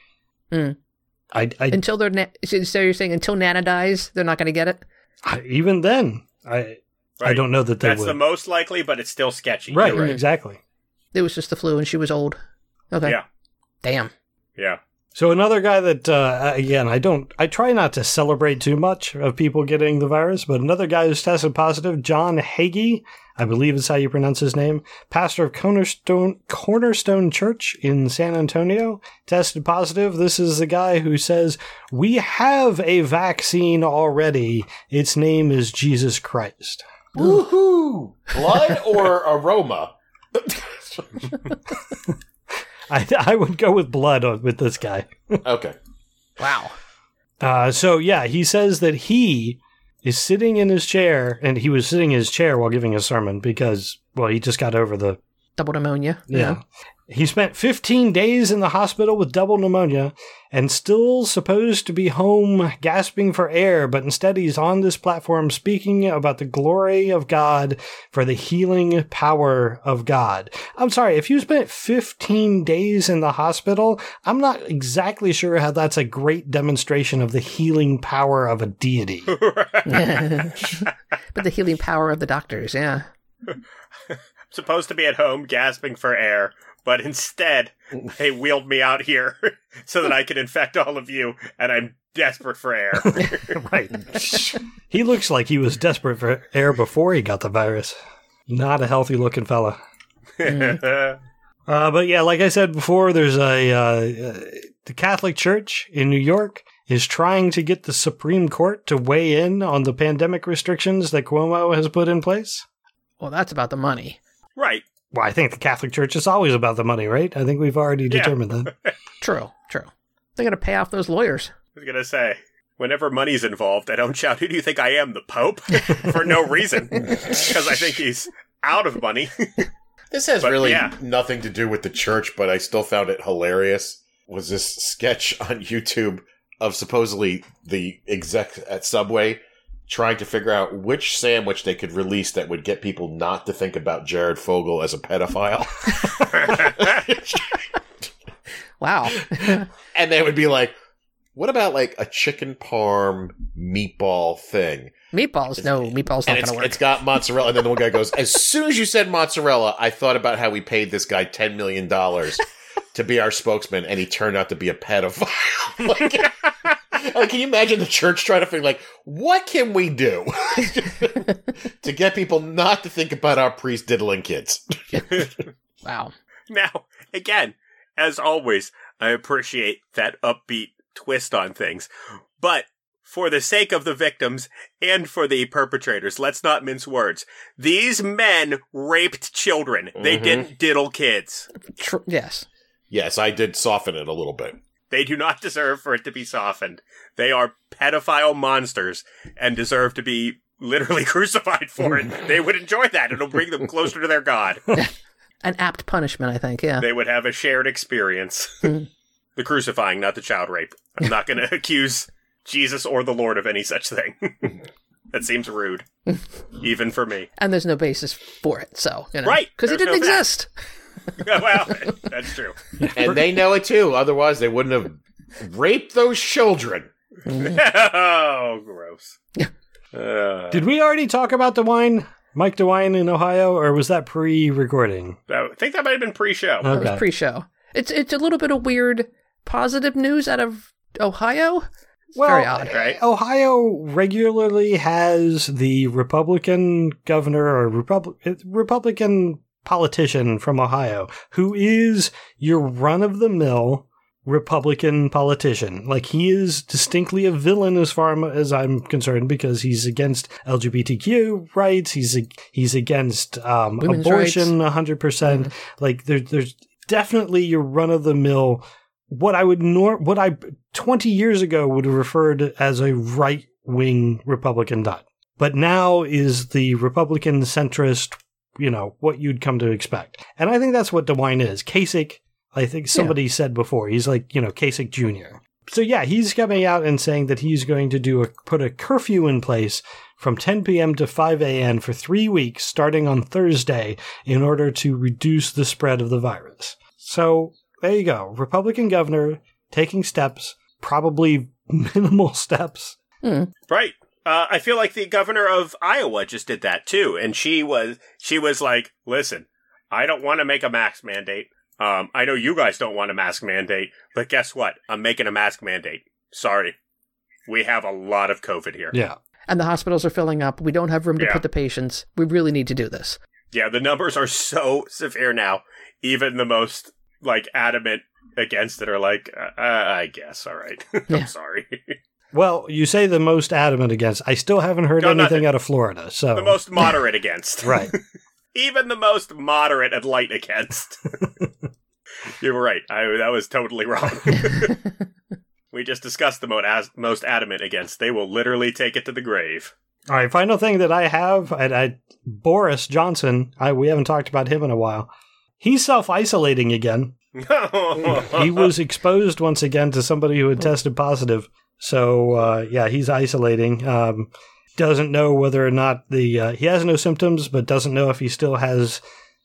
Hmm. I, I, Until they're na- so so you're saying until Nana dies, they're not going to get it. I- even then, I I don't know that they That's would. the most likely, but it's still sketchy. right, You're exactly. It was just the flu, and she was old. Okay. Yeah. Damn. Yeah. So another guy that uh, again I don't I try not to celebrate too much of people getting the virus, but another guy who's tested positive, John Hagee, I believe is how you pronounce his name, pastor of Cornerstone Cornerstone Church in San Antonio, tested positive. This is the guy who says we have a vaccine already. Its name is Jesus Christ. Woohoo! Blood or aroma? I I would go with blood on, with this guy. okay. Wow. Uh, so yeah, he says that he is sitting in his chair, and he was sitting in his chair while giving a sermon because, well, he just got over the Double pneumonia. yeah. He spent 15 days in the hospital with double pneumonia and still supposed to be home gasping for air, but instead he's on this platform speaking about the glory of God for the healing power of God. I'm sorry, if you spent 15 days in the hospital, I'm not exactly sure how that's a great demonstration of the healing power of a deity. but the healing power of the doctors, yeah. supposed to be at home gasping for air, but instead they wheeled me out here so that I could infect all of you, and I'm desperate for air. right. He looks like he was desperate for air before he got the virus. Not a healthy looking fella. Uh, but yeah, like I said before, there's a uh, uh, the Catholic Church in New York is trying to get the Supreme Court to weigh in on the pandemic restrictions that Cuomo has put in place. Well, that's about the money. right. Well, I think the Catholic Church is always about the money, right? I think we've already Yeah. determined that. True, true. They got to pay off those lawyers. I was gonna say, whenever money's involved, I don't shout, "Who do you think I am, the Pope?" for no reason, because I think he's out of money. This has But, really yeah. nothing to do with the church, but I still found it hilarious. Was this sketch on YouTube of supposedly the exec at Subway trying to figure out which sandwich they could release that would get people not to think about Jared Fogle as a pedophile? Wow. and they would be like, what about like a chicken parm meatball thing? meatballs. No, meatballs not it's, going to work. it's got mozzarella. And then the one guy goes, as soon as you said mozzarella, I thought about how we paid this guy $10 million to be our spokesman, and he turned out to be a pedophile. like, like, can you imagine the church trying to figure, like, what can we do to get people not to think about our priest diddling kids? wow. now, again, as always, I appreciate that upbeat twist on things, but for the sake of the victims and for the perpetrators, let's not mince words. These men raped children. They Mhm. didn't diddle kids. Tr- yes. yes, I did soften it a little bit. They do not deserve for it to be softened. They are pedophile monsters and deserve to be literally crucified for it. They would enjoy that. It'll bring them closer to their God. An apt punishment, I think. Yeah. They would have a shared experience. the crucifying, not the child rape. I'm not going to accuse Jesus or the Lord of any such thing. that seems rude, even for me. And there's no basis for it, so you know, Right, Because it didn't no exist. well, that's true. And they know it too. Otherwise, they wouldn't have raped those children. oh, gross. Uh, Did we already talk about DeWine, Mike DeWine in Ohio, or was that pre-recording? I think that might have been pre-show. It was pre-show. It's it's a little bit of weird positive news out of Ohio. It's Well, very odd. Right. Ohio regularly has the Republican governor or Repub- Republican politician from Ohio who is your run of the mill Republican politician. Like he is distinctly a villain as far as I'm concerned because he's against LGBTQ rights. He's he's against um, abortion 100%. percent Like there, there's definitely your run of the mill what I would nor what I 20 years ago would have referred as a right wing Republican dot, but now is the Republican centrist, you know, what you'd come to expect. And I think that's what DeWine is. Kasich, I think somebody said before, he's like, you know, Kasich Jr. So yeah, he's coming out and saying that he's going to do a put a curfew in place from 10 p.m. to 5 a.m. for three weeks starting on Thursday in order to reduce the spread of the virus. So there you go. Republican governor taking steps, probably minimal steps. Hmm. Right. Uh, I feel like the governor of Iowa just did that too, and she was she was like, "Listen, I don't want to make a mask mandate. Um, I know you guys don't want a mask mandate, but guess what? I'm making a mask mandate. Sorry, we have a lot of COVID here. Yeah. And the hospitals are filling up. We don't have room to Yeah. put the patients. We really need to do this. Yeah, the numbers are so severe now. Even the most like adamant against it are like, uh, I guess, all right. I'm sorry. Well, you say the most adamant against. I still haven't heard No, anything nothing. out of Florida. So the most moderate against. right. even the most moderate and light against. you were right. I, that was totally wrong. we just discussed the mo- as- most adamant against. They will literally take it to the grave. All right. Final thing that I have, and I, Boris Johnson. I we haven't talked about him in a while. He's self isolating again. he was exposed once again to somebody who had tested positive. So uh, yeah, he's isolating. Um, doesn't know whether or not the uh, he has no symptoms, but doesn't know if he still has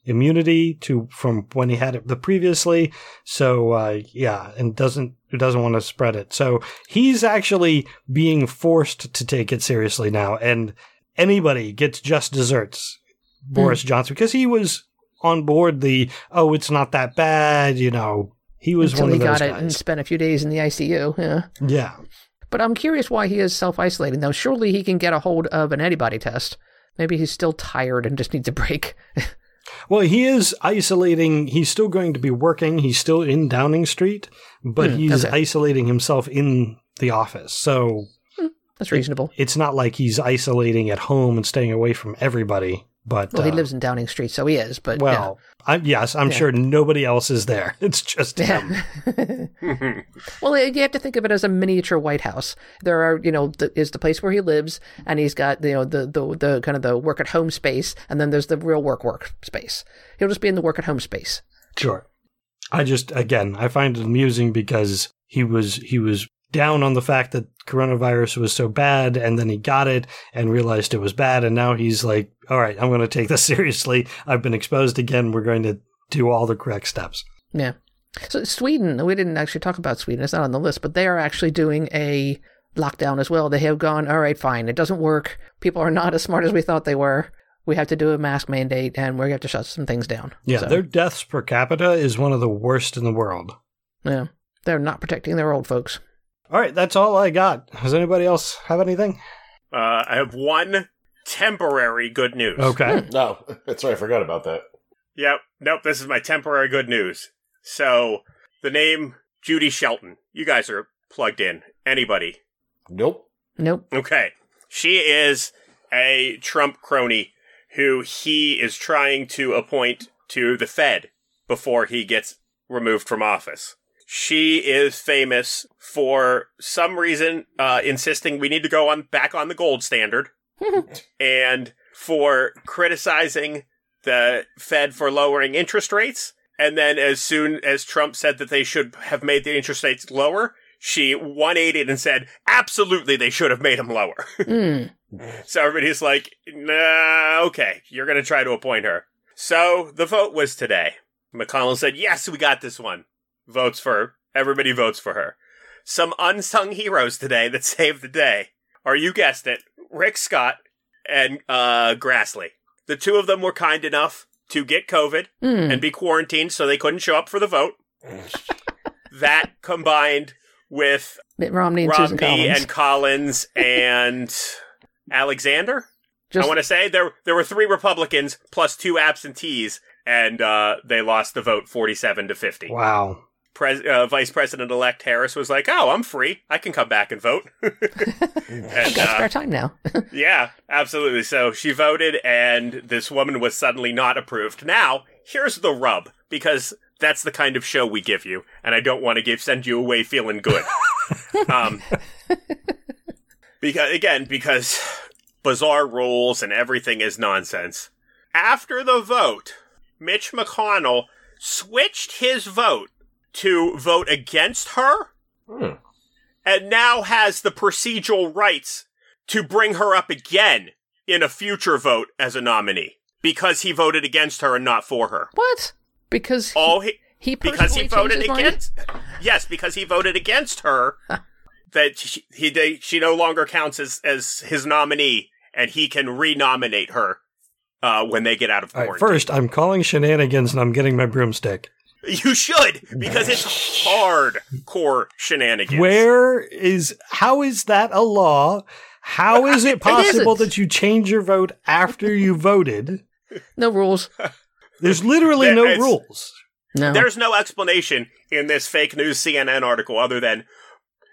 immunity to from when he had it the previously. So uh, yeah, and doesn't doesn't want to spread it. So he's actually being forced to take it seriously now, and anybody gets just desserts. Boris Johnson because he was on board the oh it's not that bad you know he was Until one he those got it and spent a few days in the ICU. Yeah. yeah But I'm curious why he is self isolating, though. Surely he can get a hold of an antibody test. Maybe he's still tired and just needs a break. well he is isolating he's still going to be working he's still in Downing Street but Hmm, he's okay. isolating himself in the office so That's reasonable. it's not like he's isolating at home and staying away from everybody but Well, he uh, lives in Downing Street, so he is. But well I, yes I'm Yeah. sure nobody else is there it's just him yeah. well, you have to think of it as a miniature White House. There are, you know, the, is the place where he lives, and he's got, you know, the, the the kind of the work at home space, and then there's the real work work space. He'll just be in the work at home space. Sure. I just again I find it amusing because he was he was down on the fact that coronavirus was so bad and then he got it and realized it was bad and now he's like all right I'm going to take this seriously I've been exposed again we're going to do all the correct steps. Yeah. So Sweden, we didn't actually talk about Sweden. It's not on the list, but they are actually doing a lockdown as well. They have gone, all right, fine. It doesn't work. People are not as smart as we thought they were. We have to do a mask mandate, and we have to shut some things down. Yeah, So, their deaths per capita is one of the worst in the world. yeah, they're not protecting their old folks. All right, that's all I got. Does anybody else have anything? Uh, I have one temporary good news. Okay. No, that's right. I forgot about that. Yep. Nope. This is my temporary good news. So the name Judy Shelton. You guys are plugged in. Anybody? Nope. Nope. Okay. She is a Trump crony who he is trying to appoint to the Fed before he gets removed from office. She is famous for some reason uh, insisting we need to go on back on the gold standard and for criticizing the Fed for lowering interest rates. And then as soon as Trump said that they should have made the interest rates lower, she 180 and said, absolutely, they should have made them lower. Mm. So everybody's like, nah, okay, you're going to try to appoint her. So the vote was today. McConnell said, yes, we got this one. Votes for, everybody votes for her. Some unsung heroes today that saved the day are, you guessed it, Rick Scott and uh, Grassley. The two of them were kind enough to get COVID Mm. and be quarantined so they couldn't show up for the vote. that combined with Mitt Romney and Susan Romney Collins. and Collins and Alexander. Just I want to say there there were three Republicans plus two absentees, and uh, they lost the vote forty-seven to fifty. Wow. Pres- uh, Vice President elect Harris was like, "Oh, I'm free. I can come back and vote." I've and, got uh, spare time now. yeah, absolutely. So she voted, and this woman was suddenly not approved. Now, here's the rub, because that's the kind of show we give you, and I don't want to give send you away feeling good. um, because again, because bizarre rules and everything is nonsense. After the vote, Mitch McConnell switched his vote to vote against her Hmm. and now has the procedural rights to bring her up again in a future vote as a nominee because he voted against her and not for her. what? Because he, All he he because he voted his mind? against yes because he voted against her that she, he they, she no longer counts as as his nominee and he can renominate her uh, when they get out of All right, quarantine. first, I'm calling shenanigans and I'm getting my broomstick. You should because it's hardcore shenanigans. Where is how is that a law? How is it possible isn't. that you change your vote after you voted? No rules. There's literally There- no it's- rules. No. There's no explanation in this fake news CNN article other than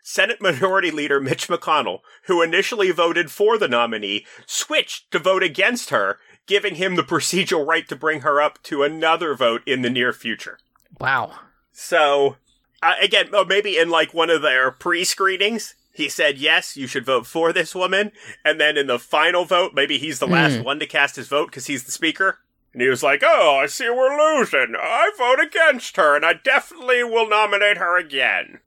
Senate Minority Leader Mitch McConnell, who initially voted for the nominee, switched to vote against her, giving him the procedural right to bring her up to another vote in the near future. Wow. So, uh, again, oh, maybe in like one of their pre screenings, he said, yes, you should vote for this woman. And then in the final vote, maybe he's the last one to cast his vote because he's the speaker. And he was like, oh, I see we're losing. I vote against her, and I definitely will nominate her again.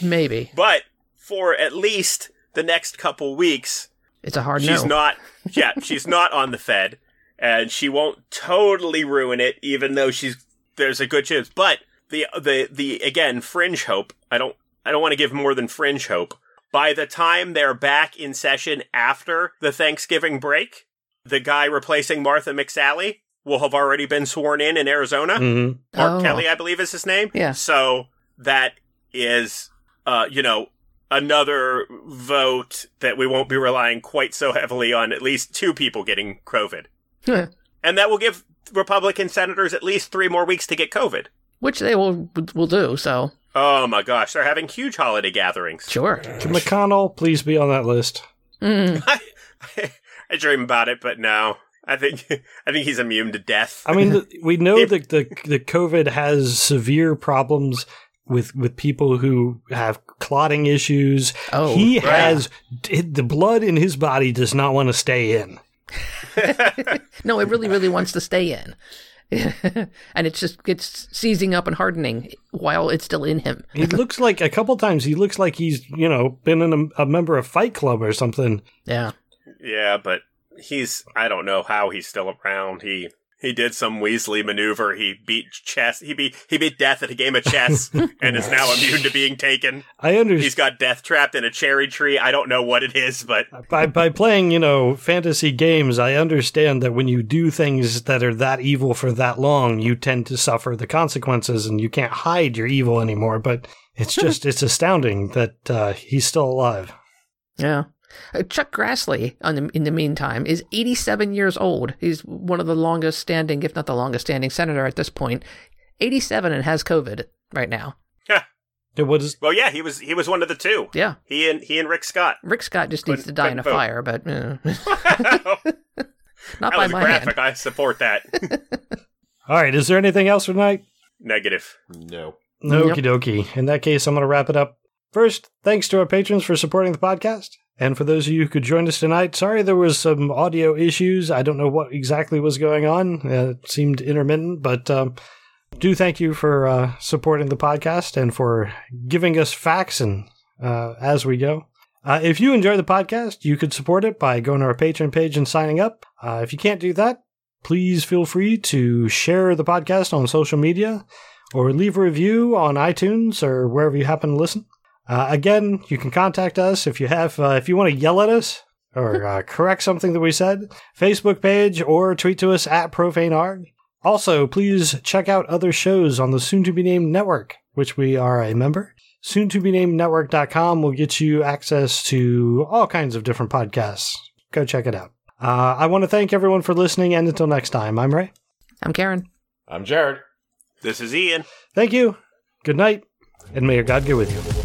Maybe. But for at least the next couple weeks, It's a hard she's no. not, yeah, she's not on the Fed, and she won't totally ruin it, even though she's, there's a good chance. But the, the, the, again, fringe hope, I don't, I don't want to give more than fringe hope. By the time they're back in session after the Thanksgiving break, the guy replacing Martha McSally will have already been sworn in in Arizona. Mhm. Mark Oh. Kelly, I believe is his name. Yeah. So that is, uh, you know, another vote that we won't be relying quite so heavily on at least two people getting COVID. And that will give Republican senators at least three more weeks to get COVID. Which they will will do, so Oh my gosh, they're having huge holiday gatherings. sure. Can McConnell please be on that list? Mm. I, I dream about it, but no. I think I think he's immune to death. I mean, the, we know that the the COVID has severe problems with with people who have clotting issues. Oh, he right. has the blood in his body does not want to stay in. No, it really, really wants to stay in. and it just gets seizing up and hardening while it's still in him. He looks like a couple times. He looks like he's you know been in a, a member of Fight Club or something. Yeah. Yeah, but he's I don't know how he's still around. He he did some Weasley maneuver. He beat chess. He beat he beat death at a game of chess and is now immune to being taken. I He's understand got death trapped in a cherry tree. I don't know what it is, but by by playing you know fantasy games. I understand that when you do things that are that evil for that long, you tend to suffer the consequences, and you can't hide your evil anymore. But it's just it's astounding that uh, he's still alive. Yeah. Uh, Chuck Grassley, the, in the meantime, is 87 years old. He's one of the longest standing, if not the longest standing senator at this point. 87 and has COVID right now. It was well, yeah, he was he was one of the two. Yeah. He and he and Rick Scott. Rick Scott just needs Couldn't- to die in a vote. fire, but uh, that not by was my graphic. hand. I support that. all right. Is there anything else for tonight? Negative. No. Okie dokie. In that case, I'm going to wrap it up. First, thanks to our patrons for supporting the podcast. And for those of you who could join us tonight, sorry there was some audio issues. I don't know what exactly was going on. Uh, it seemed intermittent, but um, do thank you for uh, supporting the podcast and for giving us facts and uh, as we go. Uh, if you enjoy the podcast, you could support it by going to our Patreon page and signing up. Uh, if you can't do that, please feel free to share the podcast on social media or leave a review on iTunes or wherever you happen to listen. Uh, again, you can contact us if you have uh, if you want to yell at us or uh, correct something that we said. Facebook page or tweet to us at profanearg. Also, please check out other shows on the soon to be named network. which we are a member. Soon to be named network.com will get you access to all kinds of different podcasts. Go check it out. Uh, I want to thank everyone for listening, and until next time, I'm Ray. I'm Karen. I'm Jared. This is Ian. Thank you. Good night, and may your God go with you.